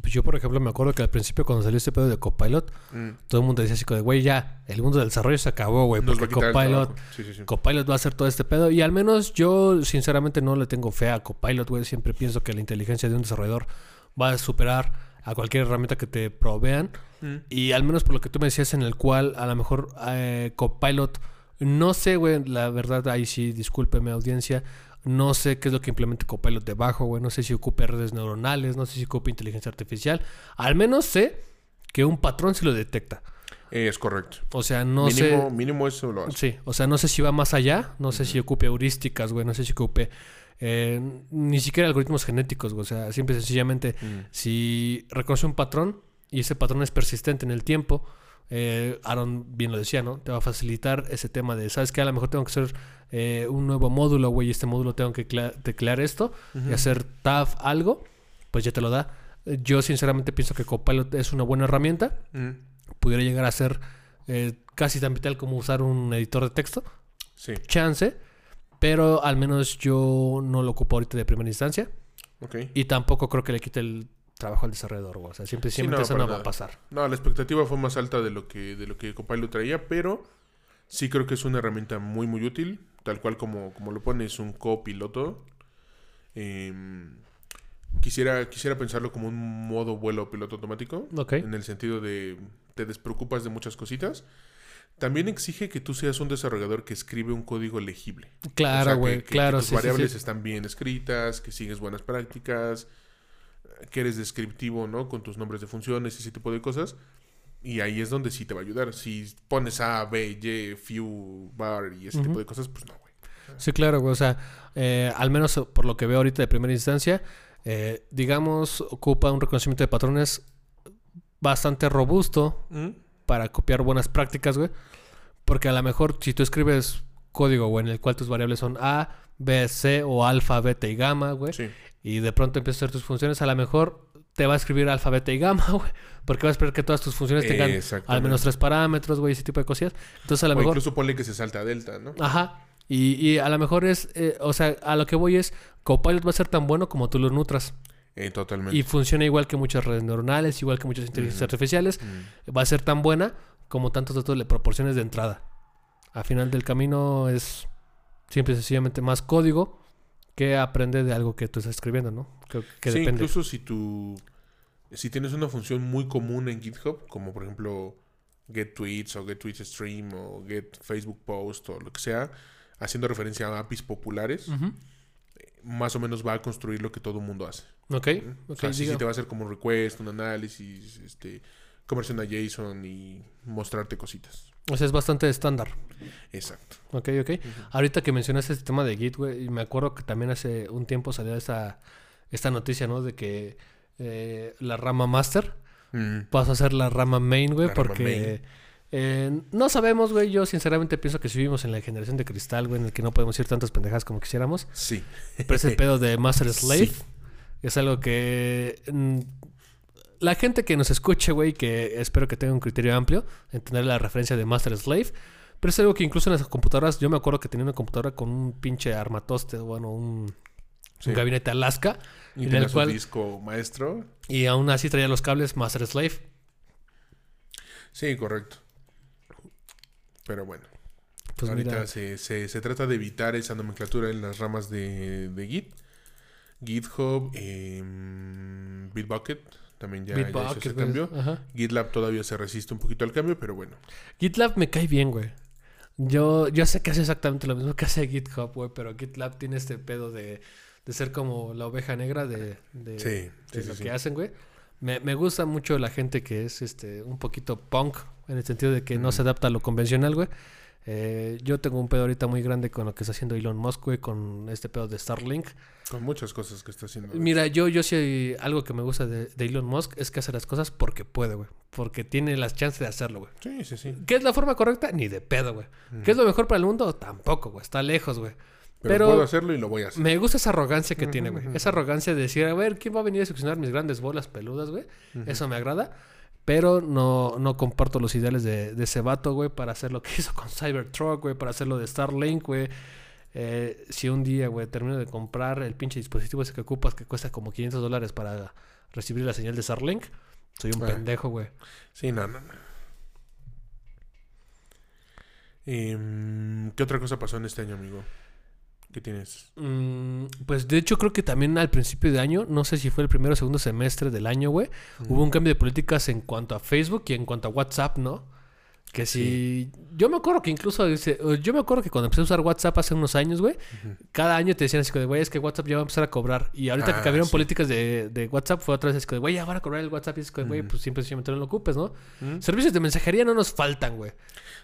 Pues yo, por ejemplo, me acuerdo que al principio cuando salió este pedo de Copilot, Mm, todo el mundo decía así como de, güey, ya, el mundo del desarrollo se acabó, güey. Porque Copilot, trabajo. Sí, sí, sí. Copilot va a hacer todo este pedo. Y al menos yo, sinceramente, no le tengo fe a Copilot, güey. Siempre pienso que la inteligencia de un desarrollador va a superar a cualquier herramienta que te provean. Mm, Y al menos por lo que tú me decías, en el cual a lo mejor eh, Copilot, no sé, güey, la verdad, ahí sí, discúlpeme, audiencia. No sé qué es lo que implementa Copilot debajo, güey. No sé si ocupe redes neuronales, no sé si ocupe inteligencia artificial. Al menos sé que un patrón sí lo detecta. eh, es correcto. O sea, no sé. mínimo, eso lo hace. Sí, o sea, no sé si va más allá, no sé si ocupe heurísticas, güey, no sé si ocupe eh, ni siquiera algoritmos genéticos, güey, o sea, simple y sencillamente, si reconoce un patrón y ese patrón es persistente en el tiempo, eh, Aaron bien lo decía, ¿no? Te va a facilitar ese tema de, ¿sabes qué? A lo mejor tengo que hacer eh, un nuevo módulo, güey, y este módulo tengo que teclear esto y hacer tab algo, pues ya te lo da. Yo sinceramente pienso que Copilot es una buena herramienta. Mm, Pudiera llegar a ser eh, casi tan vital como usar un editor de texto. Sí, Chance. Pero al menos yo no lo ocupo ahorita de primera instancia. Y tampoco creo que le quite el trabajo al desarrollador. güey. O sea, siempre, Sí, siempre no, eso para no va a pasar. No, la expectativa fue más alta de lo que de lo que Copilot traía, pero sí creo que es una herramienta muy muy útil, tal cual como, como lo pone, es un copiloto. Em, quisiera, quisiera pensarlo como un modo vuelo piloto automático, Ok. en el sentido de te despreocupas de muchas cositas. También exige que tú seas un desarrollador que escribe un código legible. O sea, Claro, que- güey. que- que Claro, tus sí, sí, sí. variables están bien escritas, que sigues buenas prácticas, que eres descriptivo, ¿no? Con tus nombres de funciones y ese tipo de cosas. Y ahí es donde sí te va a ayudar. Si pones A, B, Y, few, bar y ese tipo de cosas, pues no, güey. Sí, claro, güey. O sea, eh, al menos por lo que veo ahorita de primera instancia, eh, digamos, ocupa un reconocimiento de patrones bastante robusto para copiar buenas prácticas, güey. Porque a lo mejor si tú escribes código, güey, en el cual tus variables son A, B, C o alfa, beta y gamma, güey. Sí. Y de pronto empiezas a hacer tus funciones, a lo mejor te va a escribir alfa, beta y gamma, güey. Porque va a esperar que todas tus funciones tengan al menos tres parámetros, güey, ese tipo de cosillas. Entonces a lo mejor... incluso ponle que se salta a delta, ¿no? Ajá. Y, y a lo mejor es, eh, o sea, a lo que voy es, Copilot va a ser tan bueno como tú lo nutras. Eh, totalmente. Y funciona igual que muchas redes neuronales, igual que muchas inteligencias artificiales. Mm. Va a ser tan buena como tantos datos le proporciones de entrada. Al final del camino es simple y sencillamente más código que aprende de algo que tú estás escribiendo, ¿no? Que, que sí, depende. incluso si tú... Si tienes una función muy común en GitHub, como por ejemplo get tweets o get tweets stream o get Facebook post o lo que sea, haciendo referencia a APIs populares, más o menos va a construir lo que todo el mundo hace. Ok. O ok, sea, sí, te va a hacer como un request, un análisis, este, conversión a JSON y mostrarte cositas. O sea, es bastante estándar. Exacto. Ok, ok. Ahorita que mencionaste este tema de Git, güey, y me acuerdo que también hace un tiempo salió esta, esta noticia, ¿no? De que eh, la rama master Mm, pasó a ser la rama main, güey, porque eh, no sabemos, güey. Yo sinceramente pienso que si vivimos en la generación de cristal, güey, en el que no podemos ir tantas pendejadas como quisiéramos. Sí. Pero ese pedo de master slave Sí. es algo que mm, la gente que nos escuche, güey, que espero que tenga un criterio amplio, entender la referencia de master slave. Pero es algo que incluso en las computadoras, yo me acuerdo que tenía una computadora con un pinche armatoste, bueno, un, Sí. un gabinete Alaska, Y en tenía el su cual- disco maestro. y aún así traía los cables master slave. Sí, correcto. Pero bueno, Pues ahorita se, se, se trata de evitar esa nomenclatura en las ramas de, de Git. GitHub, em, Bitbucket, también ya, ya hizo Bitbucket, ese cambio. ajá. GitLab todavía se resiste un poquito al cambio, pero bueno. GitLab me cae bien, güey. Yo, yo sé que hace exactamente lo mismo que hace GitHub, güey, pero GitLab tiene este pedo de, de ser como la oveja negra de, de, Sí, de sí, sí, lo sí. que hacen, güey. Me, me gusta mucho la gente que es este un poquito punk, en el sentido de que no se adapta a lo convencional, güey. Eh, yo tengo un pedo ahorita muy grande con lo que está haciendo Elon Musk, güey, con este pedo de Starlink. Con muchas cosas que está haciendo. Mira, yo, yo sí, algo que me gusta de, de Elon Musk es que hace las cosas porque puede, güey. Porque tiene las chances de hacerlo, güey. Sí, sí, sí. ¿Qué es la forma correcta? Ni de pedo, güey. ¿Qué es lo mejor para el mundo? Tampoco, güey. Está lejos, güey. Pero, Pero- puedo hacerlo y lo voy a hacer. Me gusta esa arrogancia que tiene, güey. Esa arrogancia de decir, a ver, ¿quién va a venir a succionar mis grandes bolas peludas, güey? Eso me agrada. Pero no, no comparto los ideales de, de ese vato, güey, para hacer lo que hizo con Cybertruck, güey, para hacer lo de Starlink, güey. Eh, si un día, güey, termino de comprar el pinche dispositivo ese que ocupas que cuesta como 500 dólares para recibir la señal de Starlink, soy un Ah. pendejo, güey. Sí, no, no, no. Em, ¿Qué otra cosa pasó en este año, amigo? ¿Qué tienes? Mm, pues de hecho creo que también al principio de año, no sé si fue el primero o segundo semestre del año, güey, hubo un cambio de políticas en cuanto a Facebook y en cuanto a WhatsApp, ¿no? Que si... Yo me acuerdo que incluso... dice- Yo me acuerdo que cuando empecé a usar WhatsApp hace unos años, güey, cada año te decían así, como de, güey, es que WhatsApp ya va a empezar a cobrar. Y ahorita que Ah, cambiaron sí. políticas de, de WhatsApp fue otra vez así, güey, ya van a cobrar el WhatsApp. Y es güey, Ujú. pues siempre simplemente no lo ocupes, ¿no? ¿Mm? Servicios de mensajería no nos faltan, güey.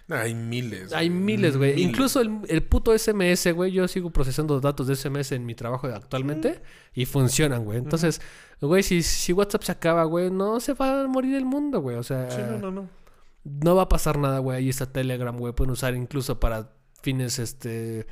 Hay miles. Hay miles, güey. Miles. Incluso el, el puto SMS, güey. Yo sigo procesando datos de SMS en mi trabajo actualmente y funcionan, güey. Entonces, güey, si, si WhatsApp se acaba, güey, no se va a morir el mundo, güey. O sea, Sí, no, no, no. no va a pasar nada, güey. Ahí está Telegram, güey. Pueden usar incluso para fines, este,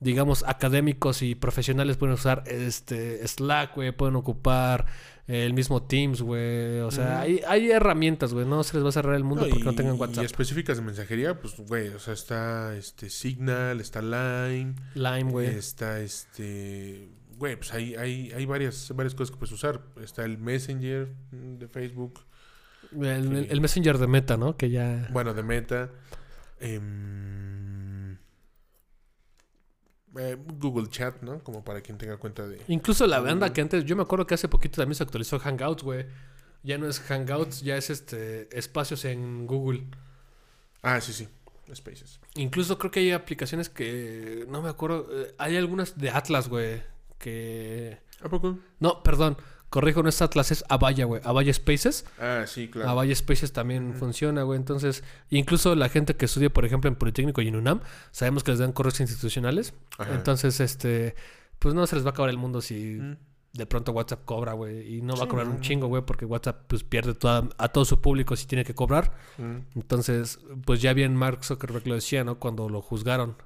digamos, académicos y profesionales pueden usar este Slack, güey, pueden ocupar el mismo Teams, güey. O sea, hay, hay herramientas, güey. No se les va a cerrar el mundo No, porque no y- tengan Y WhatsApp. específicas de mensajería, pues, güey, o sea, está este Signal, está Line, Lime, güey. está este... Güey, pues hay, hay, hay varias, varias cosas que puedes usar. Está el Messenger mm, de Facebook, El, el- el Messenger de Meta, ¿no? Que ya... bueno, de Meta. em, eh, Google Chat, ¿no? Como para quien tenga cuenta de... Incluso la banda que antes... Yo me acuerdo que hace poquito también se actualizó Hangouts, güey. Ya no es Hangouts, ya es este espacios en Google. Ah, sí, sí. Spaces. Incluso creo que hay aplicaciones que... No me acuerdo. eh, hay algunas de Atlas, güey. Que... ¿A poco? No, perdón. Corrijo, no es Atlas, es Avaya, güey. Avaya Spaces. Ah, sí, claro. Avaya Spaces también funciona, güey. Entonces, incluso la gente que estudia, por ejemplo, en Politécnico y en UNAM, sabemos que les dan correos institucionales. Ajá. Entonces, este... Pues no se les va a acabar el mundo si de pronto WhatsApp cobra, güey. Y no va a cobrar un chingo, güey, porque WhatsApp pues pierde toda- a todo su público si tiene que cobrar. Entonces, pues ya bien Mark Zuckerberg lo decía, ¿no? Cuando lo juzgaron.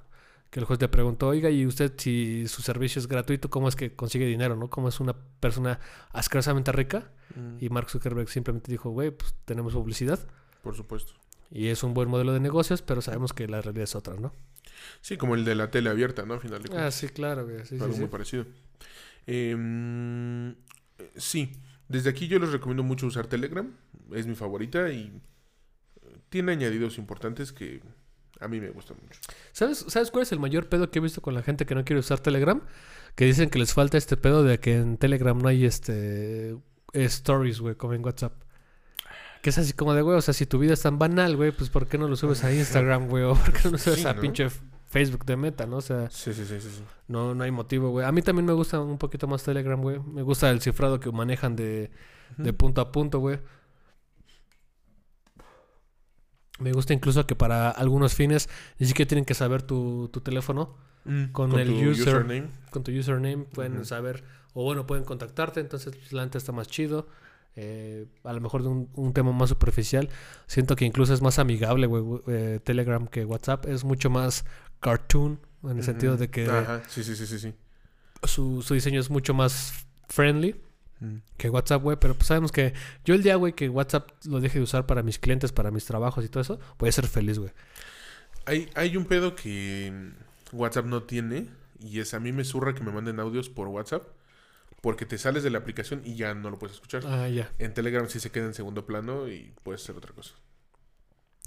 Que el juez le preguntó, oiga, ¿y usted si su servicio es gratuito, cómo es que consigue dinero, no? ¿Cómo es una persona asquerosamente rica? Mm. Y Mark Zuckerberg simplemente dijo, güey, pues tenemos publicidad. Por supuesto. Y es un buen modelo de negocios, pero sabemos que la realidad es otra, ¿no? Sí, como el de la tele abierta, ¿no? Al final de Ah, cuentas. sí, claro, güey. Sí, sí, algo sí. muy parecido. Em, eh, sí, desde aquí yo les recomiendo mucho usar Telegram. Es mi favorita y eh, tiene añadidos importantes que a mí me gustan mucho. ¿Sabes, ¿Sabes cuál es el mayor pedo que he visto con la gente que no quiere usar Telegram? Que dicen que les falta este pedo de que en Telegram no hay este stories, güey, como en WhatsApp. Que es así como de, güey, o sea, si tu vida es tan banal, güey, pues ¿por qué no lo subes a Instagram, güey? O ¿por qué no lo subes Sí, a ¿no? pinche Facebook de meta, no? O sea, Sí, sí, sí, sí. sí. no, no hay motivo, güey. A mí también me gusta un poquito más Telegram, güey. Me gusta el cifrado que manejan de, de punto a punto, güey. Me gusta incluso que para algunos fines ni siquiera tienen que saber tu, tu teléfono. Mm, Con el tu user. username. Con tu username pueden saber, o bueno, pueden contactarte. Entonces, pues, la neta está más chido. Eh, a lo mejor de un, un tema más superficial. Siento que incluso es más amigable, güey, eh, Telegram que WhatsApp. Es mucho más cartoon, en el sentido de que Ajá, sí, sí, sí, sí. sí. su, su diseño es mucho más friendly. Que WhatsApp, güey. Pero pues sabemos que yo el día, güey, que WhatsApp lo deje de usar para mis clientes, para mis trabajos y todo eso, voy a ser feliz, güey. Hay, hay un pedo que mm, WhatsApp no tiene y es a mí me surra que me manden audios por WhatsApp porque te sales de la aplicación y ya no lo puedes escuchar. Ah, ya. En Telegram sí se queda en segundo plano y puedes hacer otra cosa.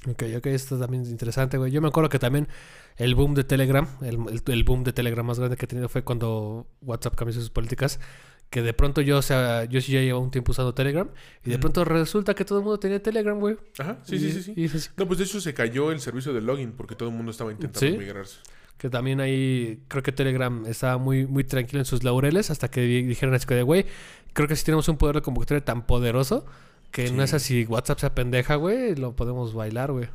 Ok, ok, esto también es interesante, güey. Yo me acuerdo que también el boom de Telegram, el, el- el boom de Telegram más grande que he tenido fue cuando WhatsApp cambió sus políticas. Que de pronto yo, o sea, yo sí ya llevaba un tiempo usando Telegram. Y de Ujú. pronto resulta que todo el mundo tenía Telegram, güey. Ajá, sí, Y- sí, sí, sí. No, pues de hecho se cayó el servicio de login porque todo el mundo estaba intentando ¿Sí? migrarse. que también ahí creo que Telegram estaba muy, muy tranquilo en sus laureles hasta que di- dijeron así que de, güey, creo que si tenemos un poder de convocatoria tan poderoso que no es Sí. así WhatsApp se pendeja, güey, lo podemos bailar, güey.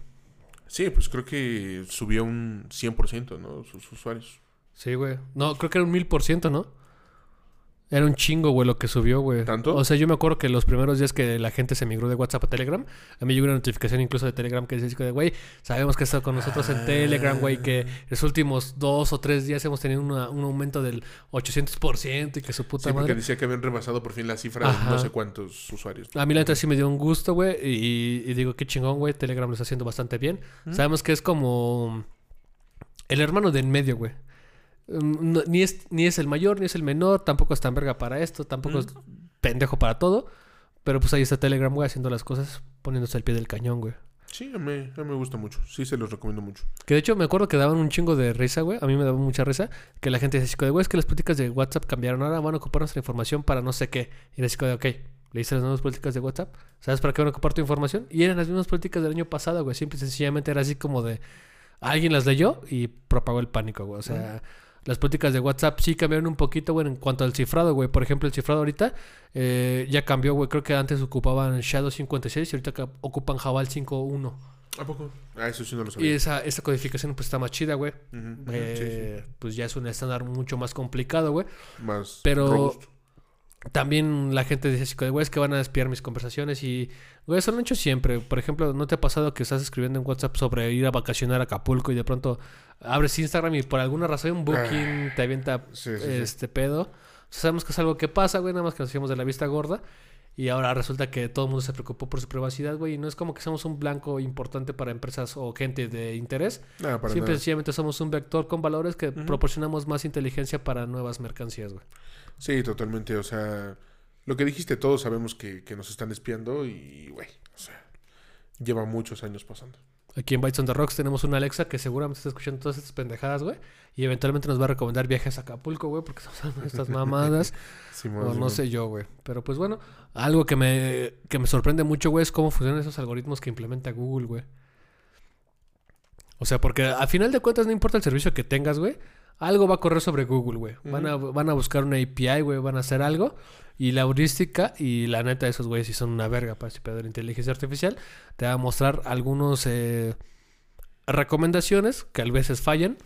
Sí, pues creo que subió un 100%, ¿no? Sus usuarios. Sí, güey. No, creo que era un mil por ciento, ¿no? Era un chingo, güey, lo que subió, güey. ¿Tanto? O sea, yo me acuerdo que los primeros días que la gente se migró de WhatsApp a Telegram, a mí llegó una notificación incluso de Telegram que decía güey, sabemos que has estado con nosotros en Telegram, güey, que los últimos dos o tres días hemos tenido una- un aumento del 800% y que su puta Sí, porque madre. decía que habían rebasado por fin la cifra Ajá. de no sé cuántos usuarios. A mí la neta sí me dio un gusto, güey, y, y digo, qué chingón, güey, Telegram lo está haciendo bastante bien. Sabemos que es como el hermano de en medio, güey. Mm, no- ni, es, ni es el mayor, ni es el menor, tampoco es tan verga para esto, tampoco es pendejo para todo. Pero pues ahí está Telegram, güey, haciendo las cosas, poniéndose al pie del cañón, güey. Sí, a mí, a mí me gusta mucho. Sí, se los recomiendo mucho. Que de hecho me acuerdo que daban un chingo de risa, güey. A mí me daba mucha risa. Que la gente decía, güey, es que las políticas de WhatsApp cambiaron. Ahora van a ocupar nuestra información para no sé qué. Y era así de, ok, le hice las nuevas políticas de WhatsApp. ¿Sabes para qué van a ocupar tu información? Y eran las mismas políticas del año pasado, güey. Simple y sencillamente era así como de, alguien las leyó y propagó el pánico, güey. O sea, las políticas de WhatsApp sí cambiaron un poquito, güey, en cuanto al cifrado, güey. Por ejemplo, el cifrado ahorita eh, ya cambió, güey. Creo que antes ocupaban Shadow 56 y ahorita ocupan Jabal 5.1. ¿A poco? Ah, eso sí no lo Y sabía. esa, esa codificación pues está más chida, güey. Eh, Pues ya es un estándar mucho más complicado, güey. Más pero- robusto. También la gente dice así, güey, es que van a espiar mis conversaciones y, güey, eso lo han hecho siempre. Por ejemplo, ¿no te ha pasado que estás escribiendo en WhatsApp sobre ir a vacacionar a Acapulco y de pronto abres Instagram y por alguna razón un booking te avienta Sí, sí, sí. este pedo? O sea, sabemos que es algo que pasa, güey, nada más que nos hacemos de la vista gorda. Y ahora resulta que todo el mundo se preocupó por su privacidad, güey. Y no es como que seamos un blanco importante para empresas o gente de interés. Nada, para Simple sencillamente somos un vector con valores que proporcionamos más inteligencia para nuevas mercancías, güey. Sí, totalmente. O sea, lo que dijiste, todos sabemos que, que nos están espiando y, güey, o sea, lleva muchos años pasando. Aquí en Bites on the Rocks tenemos una Alexa que seguramente está escuchando todas estas pendejadas, güey. Y eventualmente nos va a recomendar viajes a Acapulco, güey, porque estamos hablando de estas mamadas. Simón, o no sé yo, güey. Pero pues bueno, algo que me, que me sorprende mucho, güey, es cómo funcionan esos algoritmos que implementa Google, güey. O sea, porque a final de cuentas no importa el servicio que tengas, güey. Algo va a correr sobre Google, güey. Van, a, van a buscar una API, güey. Van a hacer algo. Y la heurística y la neta, esos güeyes sí son una verga para este pedo de la inteligencia artificial. Te va a mostrar algunos eh, recomendaciones que a veces fallan,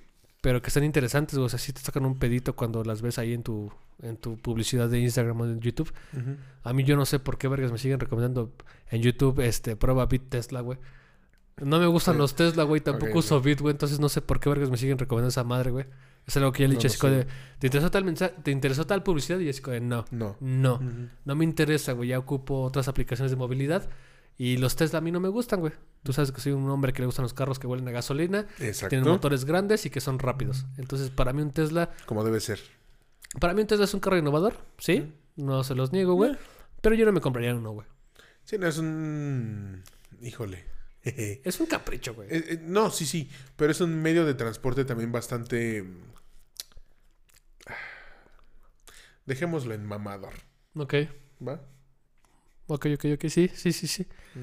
pero que están interesantes. O sea, sí te sacan un pedito cuando las ves ahí en tu, en tu publicidad de Instagram o en YouTube. A mí yo no sé por qué vergas me siguen recomendando en YouTube este prueba Bit Tesla, güey. No me gustan Sí. los Tesla, güey. Tampoco uso Bit, güey. Entonces no sé por qué vergas me siguen recomendando esa madre, güey. Es algo que ya le he No dicho lo así como sé. de... ¿Te interesó tal mensaje? ¿Te interesó tal publicidad? Y así como de no. No. No. No me interesa, güey. Ya ocupo otras aplicaciones de movilidad. Y los Tesla a mí no me gustan, güey. Tú sabes que soy un hombre que le gustan los carros que huelen a gasolina, Exacto. tienen motores grandes y que son rápidos. Entonces, para mí un Tesla... Como debe ser. Para mí un Tesla es un carro innovador, ¿sí? No se los niego, güey. Eh. Pero yo no me compraría uno, güey. Sí, no es un... Híjole. Eh, Es un capricho, güey. eh, no, sí, sí. Pero es un medio de transporte también bastante... Dejémoslo en mamador. Ok, ¿Va? ok, ok, ok. Sí, sí, sí, sí. Mm.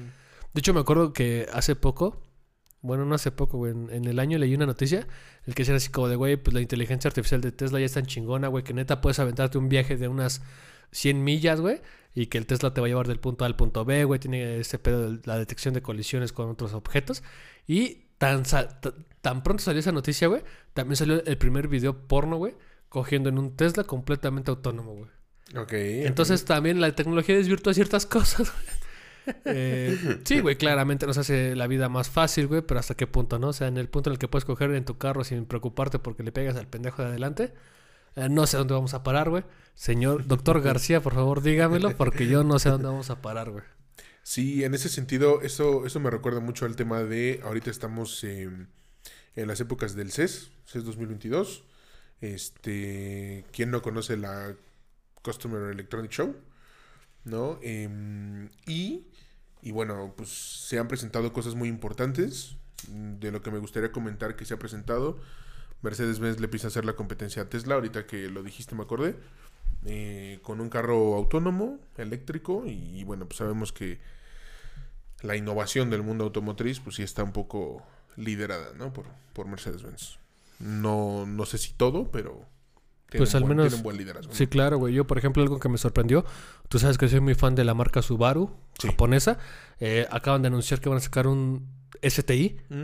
De hecho, me acuerdo que hace poco, bueno, no hace poco, güey, en, en el año leí una noticia, el que decía así como de, güey, pues la inteligencia artificial de Tesla ya es tan chingona, güey, que neta puedes aventarte un viaje de unas 100 millas, güey, y que el Tesla te va a llevar del punto A al punto B, güey, tiene ese pedo de la detección de colisiones con otros objetos. Y tan, tan pronto salió esa noticia, güey, también salió el primer video porno, güey, cogiendo en un Tesla completamente autónomo, güey. Ok. Entonces también la tecnología desvirtúa ciertas cosas. güey. Eh, sí, güey, claramente nos hace la vida más fácil, güey, pero hasta qué punto, ¿no? O sea, en el punto en el que puedes coger en tu carro sin preocuparte porque le pegas al pendejo de adelante. Eh, no sé dónde vamos a parar, güey. Señor doctor García, por favor, dígamelo porque yo no sé dónde vamos a parar, güey. Sí, en ese sentido, eso, eso me recuerda mucho al tema de, ahorita estamos eh, en las épocas del CES, CES 2022. Este, ¿quién no conoce la Customer Electronic Show? ¿No? Em, y, y bueno, pues se han presentado cosas muy importantes. De lo que me gustaría comentar que se ha presentado, Mercedes-Benz le empieza a hacer la competencia a Tesla, ahorita que lo dijiste me acordé, eh, con un carro autónomo, eléctrico, y, y bueno, pues sabemos que la innovación del mundo automotriz, pues sí está un poco liderada, ¿no? Por, por Mercedes-Benz. No, no sé si todo, pero Pues al buen, menos- buen liderazgo. Sí, claro, güey. Yo, por ejemplo, algo que me sorprendió, tú sabes que soy muy fan de la marca Subaru, Sí. japonesa. Eh, acaban de anunciar que van a sacar un STI ¿Mm?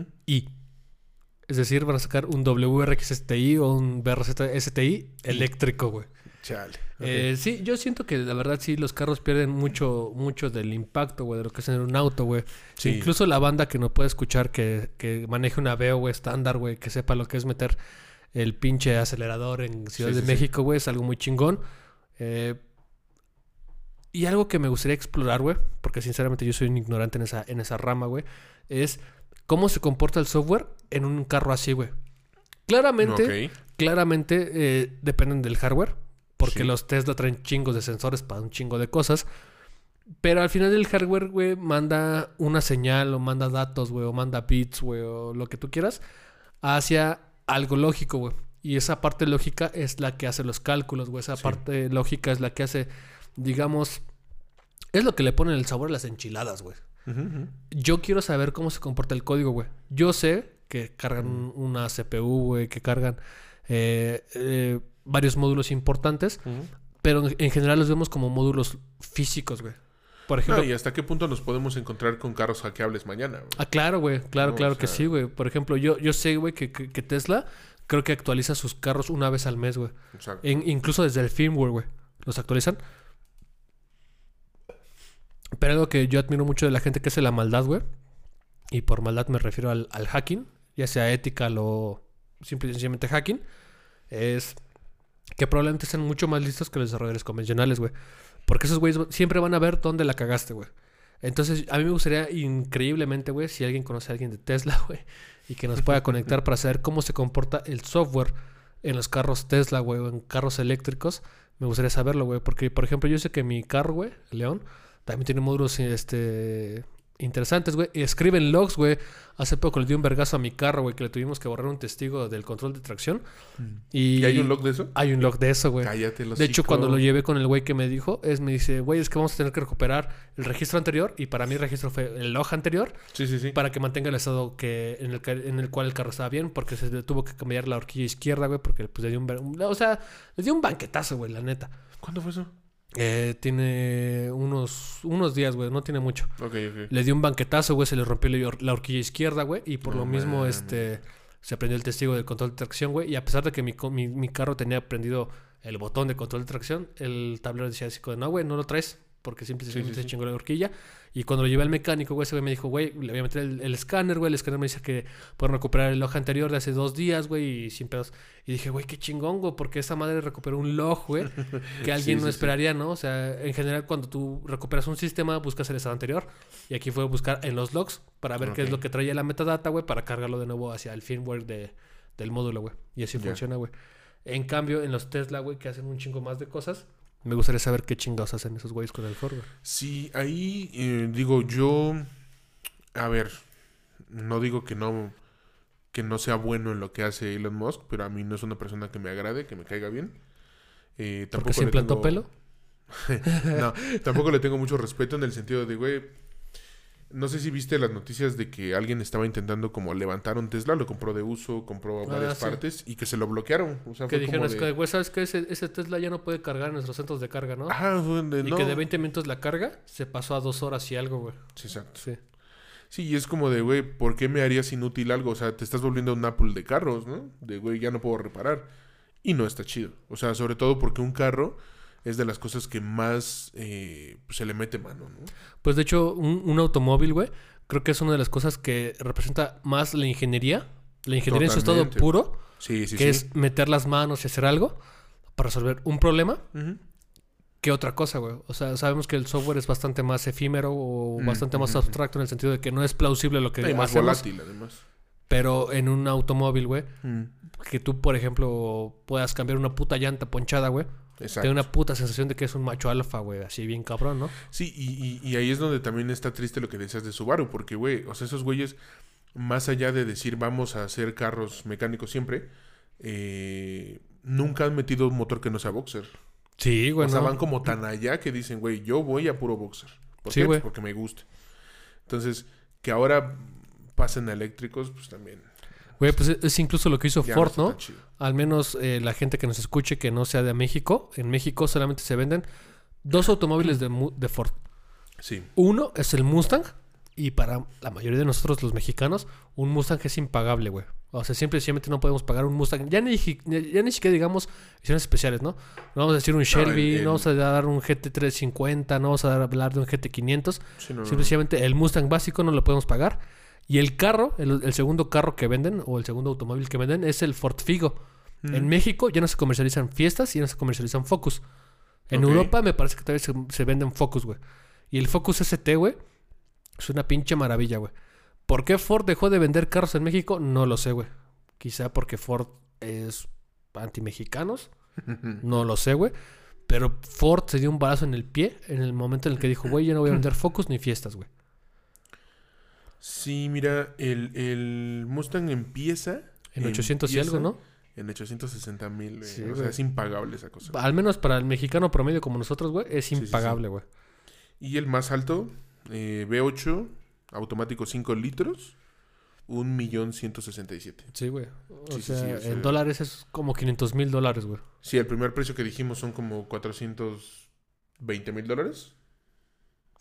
Es decir, van a sacar un WRX STI o un BRZ STI eléctrico, güey. Chale. Eh, sí, yo siento que la verdad sí los carros pierden mucho, mucho del impacto, güey, de lo que es en un auto, güey. Sí. Incluso la banda que no puede escuchar que, que maneje una VO, güey, estándar, güey, que sepa lo que es meter el pinche acelerador en Ciudad Sí, de sí. México, güey, es algo muy chingón. Eh, y algo que me gustaría explorar, güey, porque sinceramente yo soy un ignorante en esa, en esa rama, güey, es cómo se comporta el software en un carro así, güey. Claramente, claramente eh, dependen del hardware, porque Sí. los Tesla traen chingos de sensores para un chingo de cosas. Pero al final el hardware, güey, manda una señal o manda datos, güey, o manda bits, güey, o lo que tú quieras, hacia algo lógico, güey. Y esa parte lógica es la que hace los cálculos, güey. Esa Sí. parte lógica es la que hace, digamos, es lo que le ponen el sabor a las enchiladas, güey. Yo quiero saber cómo se comporta el código, güey. Yo sé que cargan una CPU, güey, que cargan eh, eh, varios módulos importantes, pero en, en general los vemos como módulos físicos, güey. Por ejemplo, No, ¿Y hasta qué punto nos podemos encontrar con carros hackeables mañana? güey? ah, claro, güey, claro, No, claro o que sí, güey. Por ejemplo, yo, yo sé, güey, que, que- que Tesla creo que actualiza sus carros una vez al mes, güey. O sea, En- incluso desde el firmware, güey. Los actualizan. Pero algo que yo admiro mucho de la gente que hace la maldad, güey. Y por maldad me refiero al, hacking, ya sea ética o simple y sencillamente hacking. Es que probablemente sean mucho más listos que los desarrolladores convencionales, güey. Porque esos güeyes siempre van a ver dónde la cagaste, güey. Entonces, a mí me gustaría increíblemente, güey, si alguien conoce a alguien de Tesla, güey, y que nos pueda conectar para saber cómo se comporta el software en los carros Tesla, güey, o en carros eléctricos, me gustaría saberlo, güey. Porque, por ejemplo, yo sé que mi carro, güey, León, también tiene módulos este, interesantes, güey. Y escriben logs, güey. Hace poco le di un vergazo a mi carro, güey, que le tuvimos que borrar un testigo del control de tracción. Y, ¿Y hay un log de eso? Hay un log de eso, güey. Cállate, los De hecho, cuando lo llevé con el güey que me dijo, es me dice, güey, es que vamos a tener que recuperar el registro anterior. Y para mí el registro fue el log anterior. Sí, sí, sí. Para que mantenga el estado que en el, en el cual el carro estaba bien. Porque se le tuvo que cambiar la horquilla izquierda, güey. Porque pues le dio un- O sea, le dio un banquetazo, güey, la neta. ¿Cuándo fue eso? Eh, tiene unos, unos días, güey. No tiene mucho. Ok, ok. Le dio un banquetazo, güey, se le rompió la, hor- la horquilla izquierda, güey, y por No lo mismo, este, se prendió el testigo del control de tracción, güey, y a pesar de que mi, mi, mi carro tenía prendido el botón de control de tracción, el tablero decía así, como, no, güey, no lo traes, porque simplemente Sí, sí, se chingó la horquilla, y cuando lo llevé al mecánico, güey, ese güey me dijo, güey, le voy a meter el, el escáner, güey, el escáner me dice que pueden recuperar el log anterior de hace dos días, güey, y sin pedos, y dije, güey, qué chingón, güey, porque esa madre recuperó un log, güey, que alguien Sí, no esperaría, ¿no? O sea, en general cuando tú recuperas un sistema, buscas el estado anterior. Y aquí fue buscar en los logs para ver qué es lo que traía la metadata, güey, para cargarlo de nuevo hacia el firmware de, del módulo, güey. Y así funciona, güey. En cambio, en los Tesla, güey, que hacen un chingo más de cosas, me gustaría saber qué chingados hacen esos güeyes con el hardware. Sí, ahí eh, digo yo, a ver, no digo que no que no sea bueno en lo que hace Elon Musk, pero a mí no es una persona que me agrade, que me caiga bien. Eh, Porque tampoco se le implantó tengo- pelo. no, tampoco le tengo mucho respeto en el sentido de, güey, no sé si viste las noticias de que alguien estaba intentando como levantar un Tesla, lo compró de uso, compró Ah, varias sí. partes y que se lo bloquearon. O sea, Que fue dijeron, como es que, güey, ¿sabes qué? Ese, ese Tesla ya no puede cargar en nuestros centros de carga, ¿no? Ajá, fue de, y no. que de 20 minutos la carga se pasó a dos horas y algo, güey. Sí, exacto. Sí. Sí, y es como de, güey, ¿por qué me harías inútil algo? O sea, te estás volviendo un Apple de carros, ¿no? De, güey, ya no puedo reparar. Y no está chido. O sea, sobre todo porque un carro es de las cosas que más eh, pues, se le mete mano, ¿no? Pues de hecho, un, un automóvil, güey, creo que es una de las cosas que representa más la ingeniería. La ingeniería en su estado puro, Sí, sí, que sí. es meter las manos y hacer algo para resolver un problema Ujú. que otra cosa, güey. O sea, sabemos que el software es bastante más efímero o Mm, bastante más abstracto en el sentido de que no es plausible lo que Y más hacemos. volátil, además. Pero en un automóvil, güey, Mm, que tú, por ejemplo, puedas cambiar una puta llanta ponchada, güey. Exacto. da una puta sensación de que es un macho alfa, güey. Así bien cabrón, ¿no? Sí, y, y- y ahí es donde también está triste lo que decías de Subaru, porque, güey, o sea, esos güeyes, más allá de decir vamos a hacer carros mecánicos siempre, eh, nunca han metido un motor que no sea boxer. Sí, güey. o sea, no. van como tan allá que dicen, güey, yo voy a puro boxer. ¿Por Sí, qué? Pues porque me gusta. Entonces, que ahora pasen a eléctricos, pues también. Güey, pues es- incluso lo que hizo ya Ford, ¿no? chido. Al menos eh, la gente que nos escuche que no sea de México. En México solamente se venden dos automóviles de, Ford. Sí. Uno es el Mustang. Y para la mayoría de nosotros, los mexicanos, un Mustang es impagable, güey. O sea, siempre no podemos pagar un Mustang. Ya ni, ya ni siquiera digamos ediciones especiales, ¿no? No vamos a decir un Shelby, el- no vamos a dar un GT350, no vamos a dar- hablar de un GT500. Sí, no, no, no. Simplemente el Mustang básico no lo podemos pagar. Y el carro, el, el segundo carro que venden, o el segundo automóvil que venden, es el Ford Figo. Mm. En México ya no se comercializan Fiestas y ya no se comercializan Focus. En. Europa me parece que todavía se, se venden Focus, güey. Y el Focus ST, güey, es una pinche maravilla, güey. ¿Por qué Ford dejó de vender carros en México? No lo sé, güey. Quizá porque Ford es anti-mexicanos. No lo sé, güey. Pero Ford se dio un balazo en el pie en el momento en el que dijo, güey, yo no voy a vender Focus ni Fiestas, güey. Sí, mira, el, el Mustang empieza... En 800 y algo, ¿no? En 860 mil, Sí, o sea, es impagable esa cosa. Al menos para el mexicano promedio como nosotros, güey, es sí, sí. impagable, güey. Y el más alto, eh, V8, automático 5 litros, 1.167.000. Sí, güey. O, sea, sí, o sea- en dólares es como 500 mil dólares, güey. Sí, el primer precio que dijimos son como 420 mil dólares.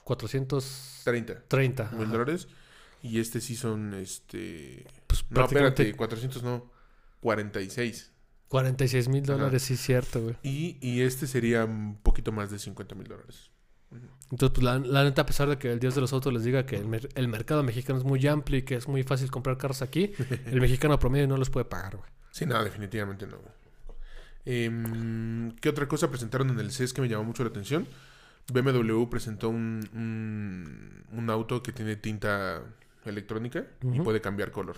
430 30 mil dólares. Y este sí son, este... Pues No, prácticamente espérate, 400 no, 46. 46 mil dólares, sí, cierto, güey. Y, y este sería un poquito más de 50 mil dólares. Entonces, pues la, la neta, a pesar de que el dios de los autos les diga que el, mer- el mercado mexicano es muy amplio y que es muy fácil comprar carros aquí, el mexicano promedio no los puede pagar, güey. Sí, no, definitivamente no. Em, ¿Qué otra cosa presentaron en el CES que me llamó mucho la atención? BMW presentó un, un, un auto que tiene tinta electrónica y puede cambiar color.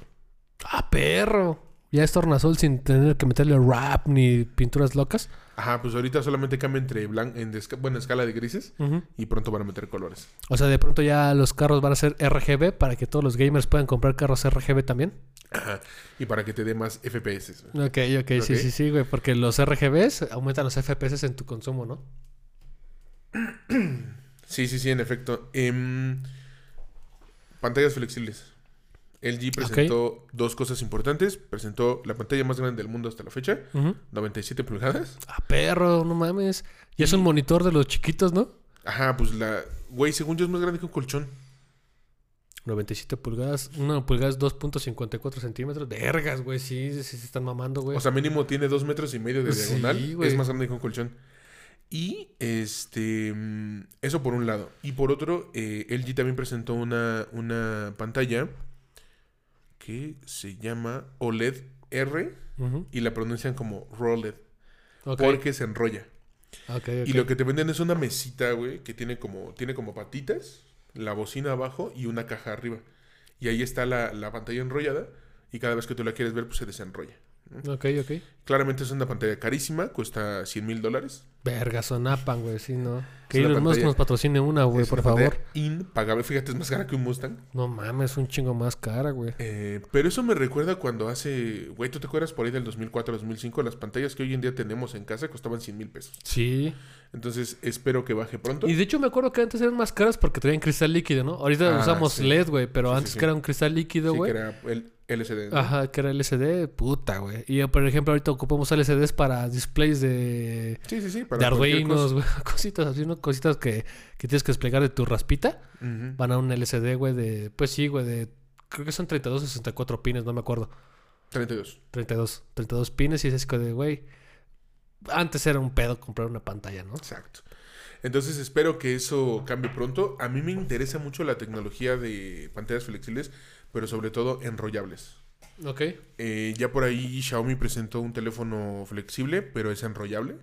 ¡Ah, perro! Ya es tornasol sin tener que meterle rap ni pinturas locas. Ajá, pues ahorita solamente cambia entre blanco, en buena escala de grises y pronto van a meter colores. O sea, de pronto ya los carros van a ser RGB para que todos los gamers puedan comprar carros RGB también. Ajá, y para que te dé más FPS. Ok, ok, sí, Ok. sí, sí, güey. Porque los RGBs aumentan los FPS en tu consumo, ¿no? Sí, sí, sí, en efecto. Em, pantallas flexibles. LG presentó dos cosas importantes. Presentó la pantalla más grande del mundo hasta la fecha, Ujú. 97 pulgadas. Ah, perro, no mames. Y es un monitor de los chiquitos, ¿no? Ajá, pues la... Güey, según yo es más grande que un colchón. 97 pulgadas. Una pulgada es 2.54 centímetros. Vergas, güey. Sí, sí, se están mamando, güey. O sea, mínimo tiene dos metros y medio de Sí, diagonal. güey. es más grande que un colchón. Y este... mm, Eso por un lado. Y por otro, eh, LG también presentó una, una pantalla que se llama OLED R y la pronuncian como ROLED. Porque se enrolla. Y lo que te venden es una mesita, güey, que tiene como, tiene como patitas, la bocina abajo y una caja arriba. Y ahí está la, la pantalla enrollada y cada vez que tú la quieres ver, pues se desenrolla. Ok, ok. Claramente es una pantalla carísima, cuesta 100 mil dólares. Verga, sonapan, güey. Sí, ¿no? Que Es Elon Musk nos patrocine una, güey, Es por favor. Impagable. Fíjate, es más cara que un Mustang. No mames, un chingo más cara, güey. Eh, pero eso me recuerda cuando hace, güey, ¿tú te acuerdas por ahí del 2004, 2005? Las pantallas que hoy en día tenemos en casa costaban 100 mil pesos. Sí. Entonces espero que baje pronto. Y de hecho me acuerdo que antes eran más caras porque traían cristal líquido, ¿no? Ahorita Ah, usamos sí. LED, güey, pero Sí, sí, antes sí. que era un cristal líquido, Sí, güey. que era el LCD. ¿no? Ajá, que era LCD, puta, güey. Y por ejemplo, ahorita ocupamos LCDs para displays de, Sí, sí, sí. de Para cosa. Arduinos, güey. Cositas así, ¿no? Cositas que, que tienes que desplegar de tu raspita. Van a un LCD, güey, de. Pues sí, güey, de. Creo que son 32 o 64 pines, no me acuerdo. 32. 32. 32 pines y es de, güey. Antes era un pedo comprar una pantalla, ¿no? Exacto. Entonces espero que eso cambie pronto. A mí me interesa mucho la tecnología de pantallas flexibles, pero sobre todo enrollables. Ok. Eh, ya por ahí Xiaomi presentó un teléfono flexible, pero es enrollable.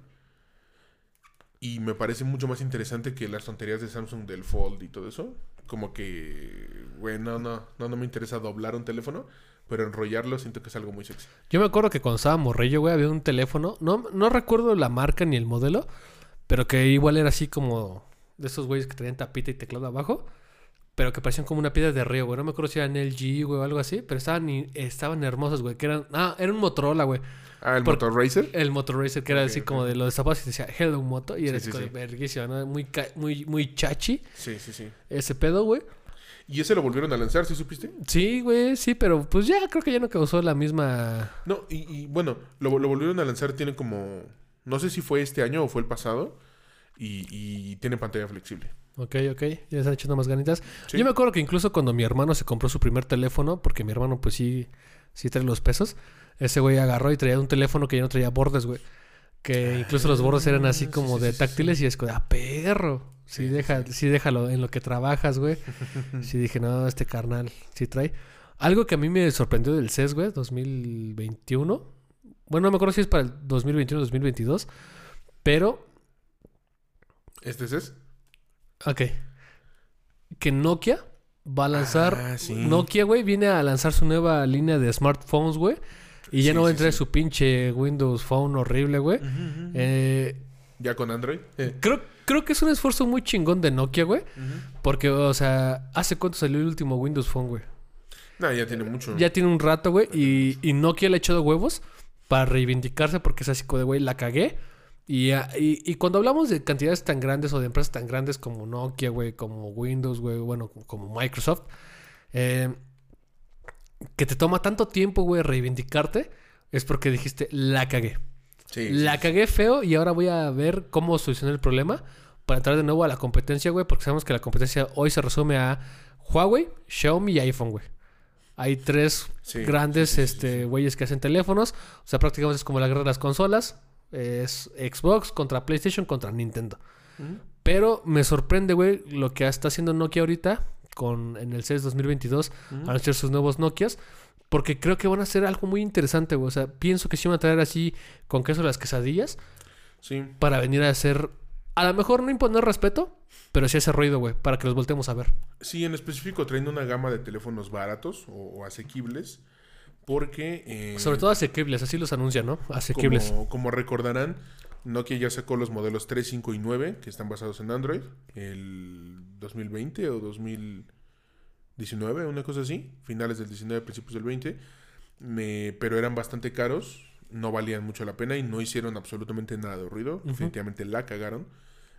Y me parece mucho más interesante que las tonterías de Samsung del Fold y todo eso. Como que, güey, no, no, no, no me interesa doblar un teléfono, pero enrollarlo siento que es algo muy sexy. Yo me acuerdo que cuando estaba morrillo, güey, había un teléfono. No, no recuerdo la marca ni el modelo, pero que igual era así como de esos güeyes que traían tapita y teclado abajo, pero que parecían como una piedra de río, güey. No me acuerdo si eran LG, güey, o algo así, pero estaban, estaban hermosos, güey. Que eran. Ah, era un Motorola, güey. Ah, el Por- Motor Racer. El Motor Racer, que era así como de los zapatos y decía Hello Moto, y era Sí, así sí, verguísima, ¿no? Muy, muy, muy chachi Sí, sí, sí. ese pedo, güey. Y ese lo volvieron a lanzar, ¿sí supiste? Sí, güey, sí, pero pues ya creo que ya no causó la misma. No, y, y, bueno, lo, lo volvieron a lanzar, tiene como, no sé si fue este año o fue el pasado, y, y tiene pantalla flexible. Ok, ok, ya están echando más ganitas. Sí. Yo me acuerdo que incluso cuando mi hermano se compró su primer teléfono, porque mi hermano pues sí, sí trae los pesos, ese güey agarró y traía un teléfono que ya no traía bordes, güey. Que incluso los bordes eran así sí, como sí, de sí, sí, táctiles y es como, ah, perro. Sí, Sí, deja, sí, déjalo en lo que trabajas, güey. sí dije, no, este carnal sí trae. Algo que a mí me sorprendió del CES, güey, 2021. Bueno, no me acuerdo si es para el 2021 o 2022, pero ¿Este es? Ok. Que Nokia va a lanzar. Ah, sí. Nokia, güey, viene a lanzar su nueva línea de smartphones, güey. Y ya Sí, no va a entrar sí. su pinche Windows Phone horrible, güey. Eh, Ya con Android. Eh. creo, creo que es un esfuerzo muy chingón de Nokia, güey. Porque, o sea, ¿hace cuánto salió el último Windows Phone, güey? No, ya tiene mucho. Ya tiene un rato, güey. Y, y Nokia le ha echado huevos para reivindicarse porque es así como de, güey, la cagué. Y, ah, y, y cuando hablamos de cantidades tan grandes o de empresas tan grandes como Nokia, güey, como Windows, güey, bueno, como- Microsoft, eh, que te toma tanto tiempo, güey, reivindicarte, es porque dijiste, la cagué. Sí, La sí, cagué feo y ahora voy a ver cómo solucionar el problema para entrar de nuevo a la competencia, güey, porque sabemos que la competencia hoy se resume a Huawei, Xiaomi y iPhone, güey. Hay tres grandes este, güeyes que hacen teléfonos. O sea, prácticamente es como la guerra de las consolas. Es Xbox contra PlayStation contra Nintendo. Pero me sorprende, güey, lo que está haciendo Nokia ahorita con en el CES 2022 Ujú. van a hacer sus nuevos Nokias. Porque creo que van a hacer algo muy interesante, güey. O sea, pienso que sí van a traer así con queso las quesadillas Sí. para venir a hacer, a lo mejor no imponer respeto, pero sí hacer ruido, güey, para que los volteemos a ver. Sí, en específico traen una gama de teléfonos baratos o, o asequibles. Porque. eh, Sobre todo asequibles, así los anuncian, ¿no? Asequibles. Como, como recordarán, Nokia ya sacó los modelos 3, 5 y 9 que están basados en Android. El 2020 o 2019, una cosa así. Finales del 19, principios del 20. Me- pero eran bastante caros. No valían mucho la pena y no hicieron absolutamente nada de ruido. Definitivamente la cagaron.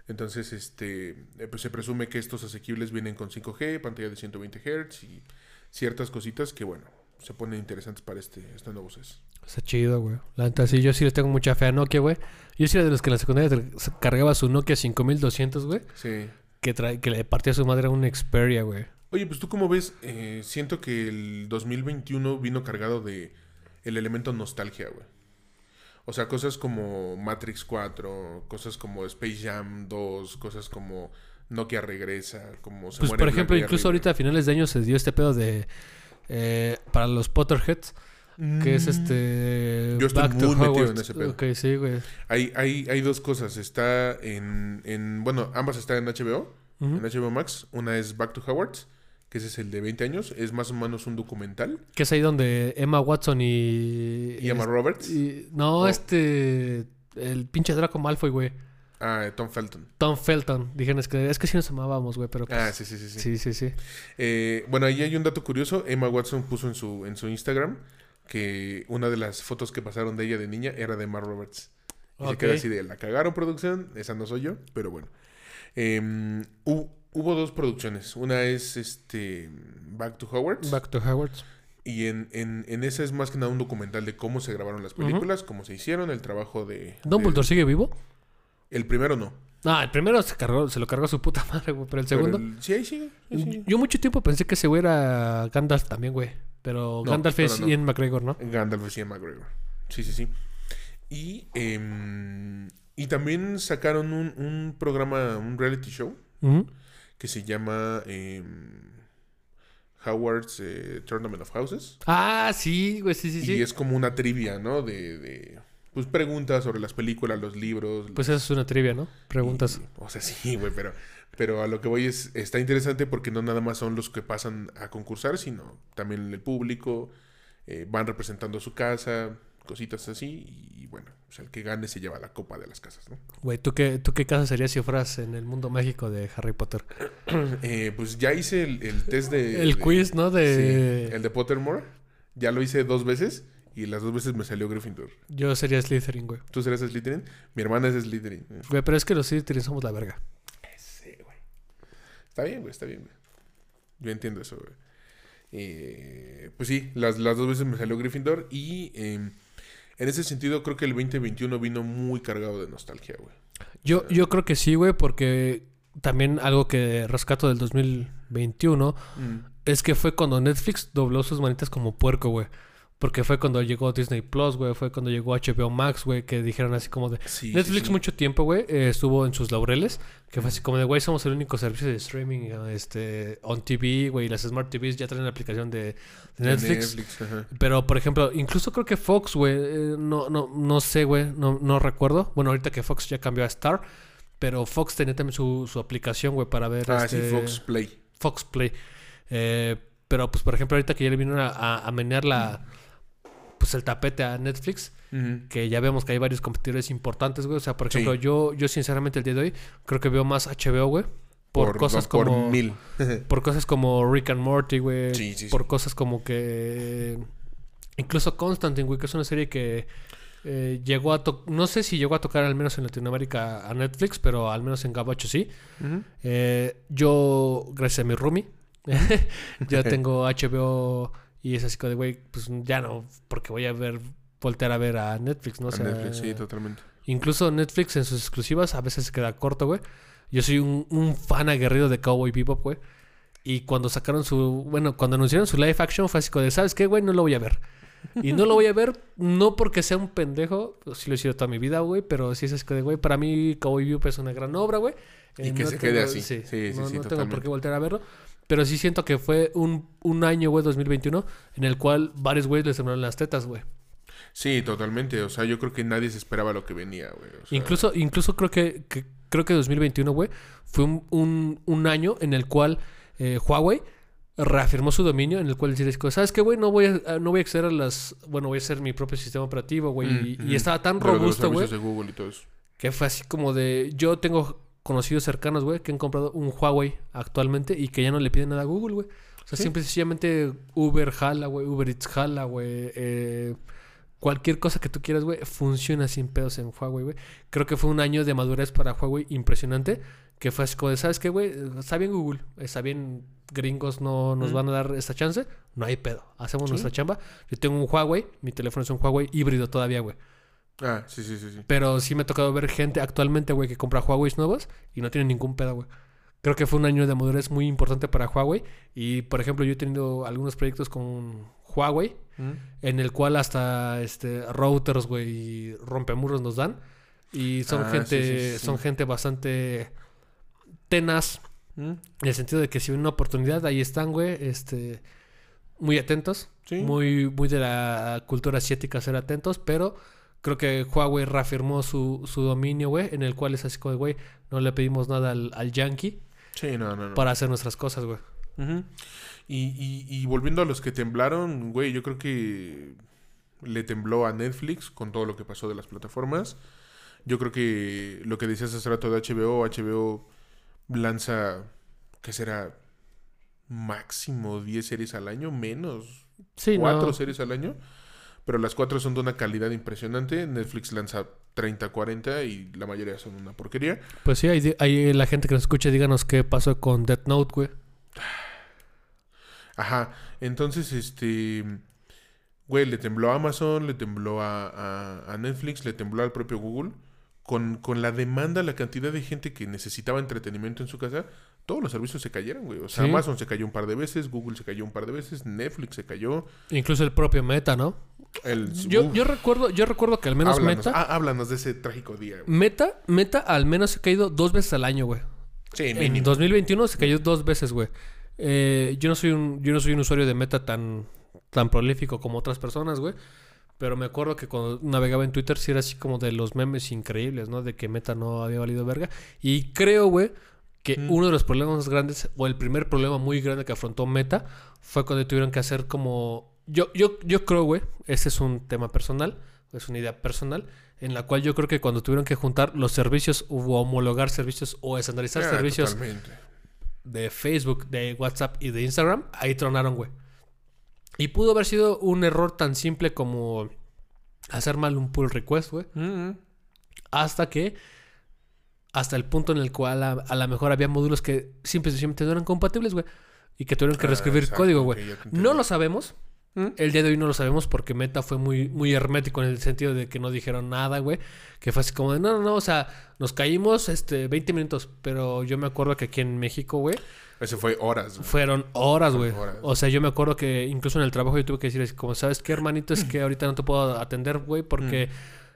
Entonces, este, eh, pues se presume que estos asequibles vienen con 5G, pantalla de 120 Hz y ciertas cositas que, bueno, se ponen interesantes para este, este nuevo CES. Está chido, güey. La neta, sí, yo sí le tengo mucha fe a Nokia, güey. Yo sí era de los que en la secundaria cargaba su Nokia 5200, güey. Sí. Que, trae- que le partía a su madre a un Xperia, güey. Oye, pues tú como ves, Eh, siento que el 2021 vino cargado de el elemento nostalgia, güey. O sea, cosas como Matrix 4, cosas como Space Jam 2, cosas como Nokia regresa, como se Pues, muere por ejemplo, incluso ahorita a finales de año se dio este pedo de... eh, para los Potterheads, que es Mm. este... Yo estoy muy metido en ese pedo. Ok, sí, güey. Hay, hay, hay dos cosas. Está en, en. Bueno, ambas están en HBO, en HBO Max. Una es Back to Howard, que ese es el de 20 años. Es más o menos un documental. Que es ahí donde Emma Watson y... Y Emma Roberts. y- no, Oh. este... El pinche Draco Malfoy, güey. Ah, Tom Felton. Tom Felton. Dijeron, es que, es que sí nos amábamos, güey, pero... pues, Ah, sí, sí, sí. sí. sí, sí, sí. Eh, bueno, ahí hay un dato curioso. Emma Watson puso en su, en su Instagram que una de las fotos que pasaron de ella de niña era de Emma Roberts. Y se Ok. queda así de la cagaron producción, esa no soy yo, pero bueno. Em, hu- hubo dos producciones. Una es este Back to Howard. Back to Howard. Y en, en, en esa es más que nada un documental de cómo se grabaron las películas, cómo se hicieron, el trabajo de. ¿Dumbledore de- sigue vivo? El primero no. No, el primero se, cargó, se lo cargó su puta madre, güey. Pero el segundo... Pero el- sí, ahí sigue. ahí sigue. Yo mucho tiempo pensé que ese güey era Gandalf también, güey. Pero No, Gandalf es no, no. Ian McGregor, ¿no? Gandalf y Ian McGregor. Sí, sí, sí. Y, em, y también sacaron un, un programa, un reality show que se llama em, Howard's eh, Tournament of Houses. Ah, sí, güey, sí, sí, sí. Y es como una trivia, ¿no? De, de, pues preguntas sobre las películas, los libros. Pues eso es una trivia, ¿no? Preguntas. Y- o sea, sí, güey, pero, pero a lo que voy es, está interesante porque no nada más son los que pasan a concursar, sino también el público, eh, van representando su casa, cositas así, y bueno, o sea, el que gane se lleva la copa de las casas, ¿no? Güey, ¿tú qué, ¿tú qué casa serías si fueras en el mundo mágico de Harry Potter? Eh, pues ya hice el, el test de... el de- quiz, ¿no? De... sí, el de Pottermore, ya lo hice dos veces, y las dos veces me salió Gryffindor. Yo sería Slytherin, güey. ¿Tú serás Slytherin? Mi hermana es Slytherin. Güey, pero es que los Slytherin somos la verga. Sí, güey. Está bien, güey, está bien, güey. Yo entiendo eso, güey. Eh, pues sí, las, las dos veces me salió Gryffindor y eh, en ese sentido creo que el 2021 vino muy cargado de nostalgia, güey. Yo, yo creo que sí, güey, porque también algo que rescato del 2021 es que fue cuando Netflix dobló sus manitas como puerco, güey. Porque fue cuando llegó Disney Plus, güey. Fue cuando llegó HBO Max, güey. Que dijeron así como de... Sí, Netflix sí, sí. mucho tiempo, güey, eh, estuvo en sus laureles. Que fue así como de, güey, somos el único servicio de streaming este, on TV, güey. Y las Smart TVs ya traen la aplicación de, de De Netflix. Netflix, ajá. Pero, por ejemplo, incluso creo que Fox, güey, eh, no, no, no sé, güey, no, no recuerdo. Bueno, ahorita que Fox ya cambió a Star, pero Fox tenía también su, su aplicación, güey, para ver. Ah, este, sí, Fox Play. Fox Play. Eh, pero, pues, por ejemplo, ahorita que ya le vinieron a, a, a menear la, pues, el tapete a Netflix, que ya vemos que hay varios competidores importantes, güey. O sea, por Sí. ejemplo, yo, yo sinceramente el día de hoy creo que veo más HBO, güey. Por, cosas do- por como... mil. Por cosas como Rick and Morty, güey. Sí, sí, sí. Por cosas como que... Incluso Constantine, güey, que es una serie que eh, llegó a... No sé si llegó a tocar al menos en Latinoamérica a Netflix, pero al menos en Gabacho sí. Eh, yo, gracias a mi roomie, ya tengo HBO y es así como de, güey, pues ya no, porque voy a ver, voltear a ver a Netflix, ¿no? O A sea, Netflix, sí, totalmente. Incluso Netflix en sus exclusivas a veces se queda corto, güey. Yo soy un, un fan aguerrido de Cowboy Bebop, güey. Y cuando sacaron su... Bueno, cuando anunciaron su live action fue así como de, ¿sabes qué, güey? No lo voy a ver. Y no lo voy a ver no porque sea un pendejo. Sí lo he sido toda mi vida, güey. Pero sí es así como de, güey, para mí Cowboy Bebop es una gran obra, güey. Y Eh, que no se quede así. Sí, sí, no, sí, no tengo por qué voltear a verlo. Pero sí siento que fue un, un año, güey, 2021, en el cual varios güeyes les temblaron las tetas, güey. Sí, totalmente. O sea, yo creo que nadie se esperaba lo que venía, güey. O sea, Incluso, incluso creo que, que- creo que 2021, güey, fue un, un- un año en el cual eh, Huawei reafirmó su dominio, en el cual decía, ¿sabes qué, güey? No voy a, no voy a acceder a las... Bueno, voy a hacer mi propio sistema operativo, güey. Mm, y, y ujú. estaba tan los robusto, güey, que fue así como de... Yo tengo conocidos cercanos, güey, que han comprado un Huawei actualmente y que ya no le piden nada a Google, güey. O sea, Sí. simple y sencillamente Uber jala, güey. Uber Eats jala, güey. eh, cualquier cosa que tú quieras, güey, funciona sin pedos en Huawei, güey. Creo que fue un año de madurez para Huawei impresionante. Que fue así como de, ¿sabes qué, güey? Está bien Google. Está bien gringos no nos Mm. van a dar esta chance. No hay pedo. Hacemos Sí. nuestra chamba. Yo tengo un Huawei. Mi teléfono es un Huawei híbrido todavía, güey. Ah, sí, sí, sí, sí. Pero sí me ha tocado ver gente actualmente, güey, que compra Huawei nuevos y no tiene ningún pedo, güey. Creo que fue un año de madurez muy importante para Huawei. Y, por ejemplo, yo he tenido algunos proyectos con Huawei, Mm. en el cual hasta este routers, güey, y rompemuros nos dan. Y son Ah, gente, sí, sí, sí, sí. son gente bastante tenaz. Mm. En el sentido de que si ven una oportunidad, ahí están, güey. Este, muy atentos. Sí. Muy, muy de la cultura asiática ser atentos, pero creo que Huawei reafirmó su, su dominio, güey, en el cual es así como, de, güey, no le pedimos nada al, al yankee Sí, no, no, no. para hacer nuestras cosas, güey. Ujú. y, y, y volviendo a los que temblaron, güey, yo creo que le tembló a Netflix con todo lo que pasó de las plataformas. Yo creo que lo que decías hace rato de HBO, HBO lanza, ¿qué será? Máximo 10 series al año, menos Sí, cuatro no. series al año. Pero las cuatro son de una calidad impresionante. Netflix lanza 30, 40 y la mayoría son una porquería. Pues sí, ahí, ahí la gente que nos escucha, díganos qué pasó con Death Note, güey. Ajá, entonces, este, güey, le tembló a Amazon, le tembló a, a- a Netflix, le tembló al propio Google. Con, con la demanda, la cantidad de gente que necesitaba entretenimiento en su casa, todos los servicios se cayeron, güey. O sea, Sí. Amazon se cayó un par de veces, Google se cayó un par de veces, Netflix se cayó. Incluso el propio Meta, ¿no? El, Yo, yo recuerdo, yo recuerdo que al menos háblanos, Meta, háblanos de ese trágico día, güey. Meta, Meta al menos se ha caído dos veces al año, güey. Sí, En mínimo. 2021 se cayó dos veces, güey. Eh, yo no soy un, yo no soy un usuario de Meta tan, tan prolífico como otras personas, güey. Pero me acuerdo que cuando navegaba en Twitter sí era así como de los memes increíbles, ¿no? De que Meta no había valido verga. Y creo, güey, que Mm. uno de los problemas grandes, o el primer problema muy grande que afrontó Meta, fue cuando tuvieron que hacer como... Yo, yo, yo creo, güey, ese es un tema personal, es una idea personal, en la cual yo creo que cuando tuvieron que juntar los servicios o homologar servicios o estandarizar Ah, servicios totalmente. de Facebook, de WhatsApp y de Instagram, ahí tronaron, güey. Y pudo haber sido un error tan simple como hacer mal un pull request, güey. Mm, Hasta que, hasta el punto en el cual a, a lo mejor había módulos que simplemente no eran compatibles, güey. Y que tuvieron que Ah, reescribir exacto, código, güey. No lo sabemos. Mm. El día de hoy no lo sabemos porque Meta fue muy, muy hermético en el sentido de que no dijeron nada, güey. Que fue así como de, no, no, no, o sea, nos caímos este, 20 minutos. Pero yo me acuerdo que aquí en México, güey, Ese fue horas, güey. fueron horas, güey. O sea, yo me acuerdo que incluso en el trabajo yo tuve que decir, como, ¿sabes qué, hermanito? Es que ahorita no te puedo atender, güey, porque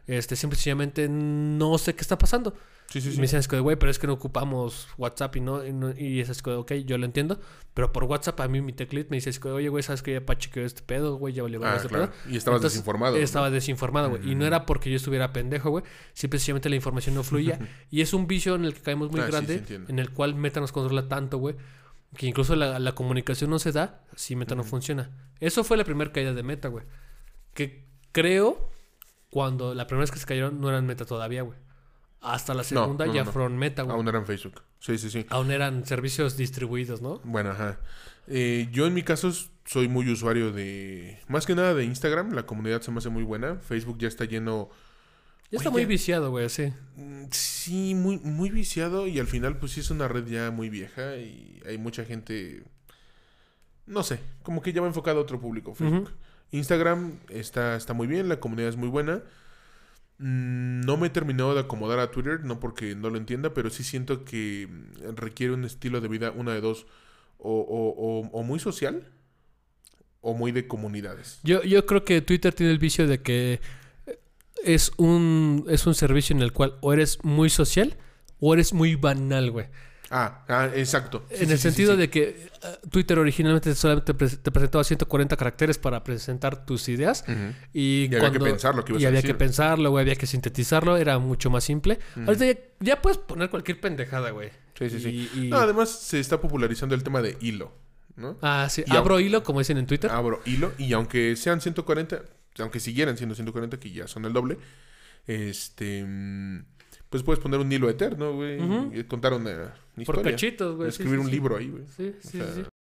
este, simple y sencillamente no sé qué está pasando. Sí, sí, Y me dicen, es que, güey, pero es que no ocupamos WhatsApp y no, y, no- y es ok, yo lo entiendo. Pero por WhatsApp a mí mi teclit me dice, es que, oye, güey, ¿sabes que ya pachequeó este pedo, güey? Ya valió Ah, este claro. pedo. Y estabas Entonces, desinformado. ¿no? Estaba desinformado, güey. Y no era porque yo estuviera pendejo, güey. Simple y sencillamente la información no fluía. y es un vicio en el que caemos muy Ah, sí, grande, en el cual Meta nos controla tanto, güey. Que incluso la, la comunicación no se da si Meta no funciona. Eso fue la primera caída de Meta, güey. Que creo cuando la primera vez que se cayeron no eran Meta todavía, güey. Hasta la segunda no, ya no, no. fueron Meta, güey. Aún era en Facebook. Sí, sí, sí. Aún eran servicios distribuidos, ¿no? Bueno, ajá. Eh, yo en mi caso soy muy usuario de... Más que nada de Instagram. La comunidad se me hace muy buena. Facebook ya está lleno... Ya está Oye, muy viciado, güey, sí. mm, Sí, muy, muy viciado. Y al final pues sí es una red ya muy vieja. Y hay mucha gente... No sé. Como que ya va enfocado a otro público. Facebook. Instagram está, está muy bien. La comunidad es muy buena. Mm, No me he terminado de acomodar a Twitter, no porque no lo entienda, pero sí siento que mm, requiere un estilo de vida, una de dos, o, o- o- o muy social o muy de comunidades. Yo, yo creo que Twitter tiene el vicio de que es un, es un servicio en el cual o eres muy social o eres muy banal, güey. Ah, ah, exacto. Sí, en sí, el sí, sentido de que eh, Twitter originalmente solamente te presentaba 140 caracteres para presentar tus ideas. Ujú. Y, Y había cuando, que pensar lo que ibas y a había decir. que pensarlo, güey, había que sintetizarlo, era mucho más simple. Ujú. Ahorita ya, ya puedes poner cualquier pendejada, güey. Sí, sí, sí. Y- y- No, además se está popularizando el tema de hilo, ¿no? Ah, sí. Y Abro hilo, como dicen en Twitter. Abro hilo y aunque sean 140, aunque siguieran siendo 140, que ya son el doble, este... mm, Pues puedes poner un hilo eterno, güey. Ujú. Y contar una, una por historia. cachitos, güey. sí, Escribir sí, un sí. libro ahí, güey. Sí, O sí, sea, sí.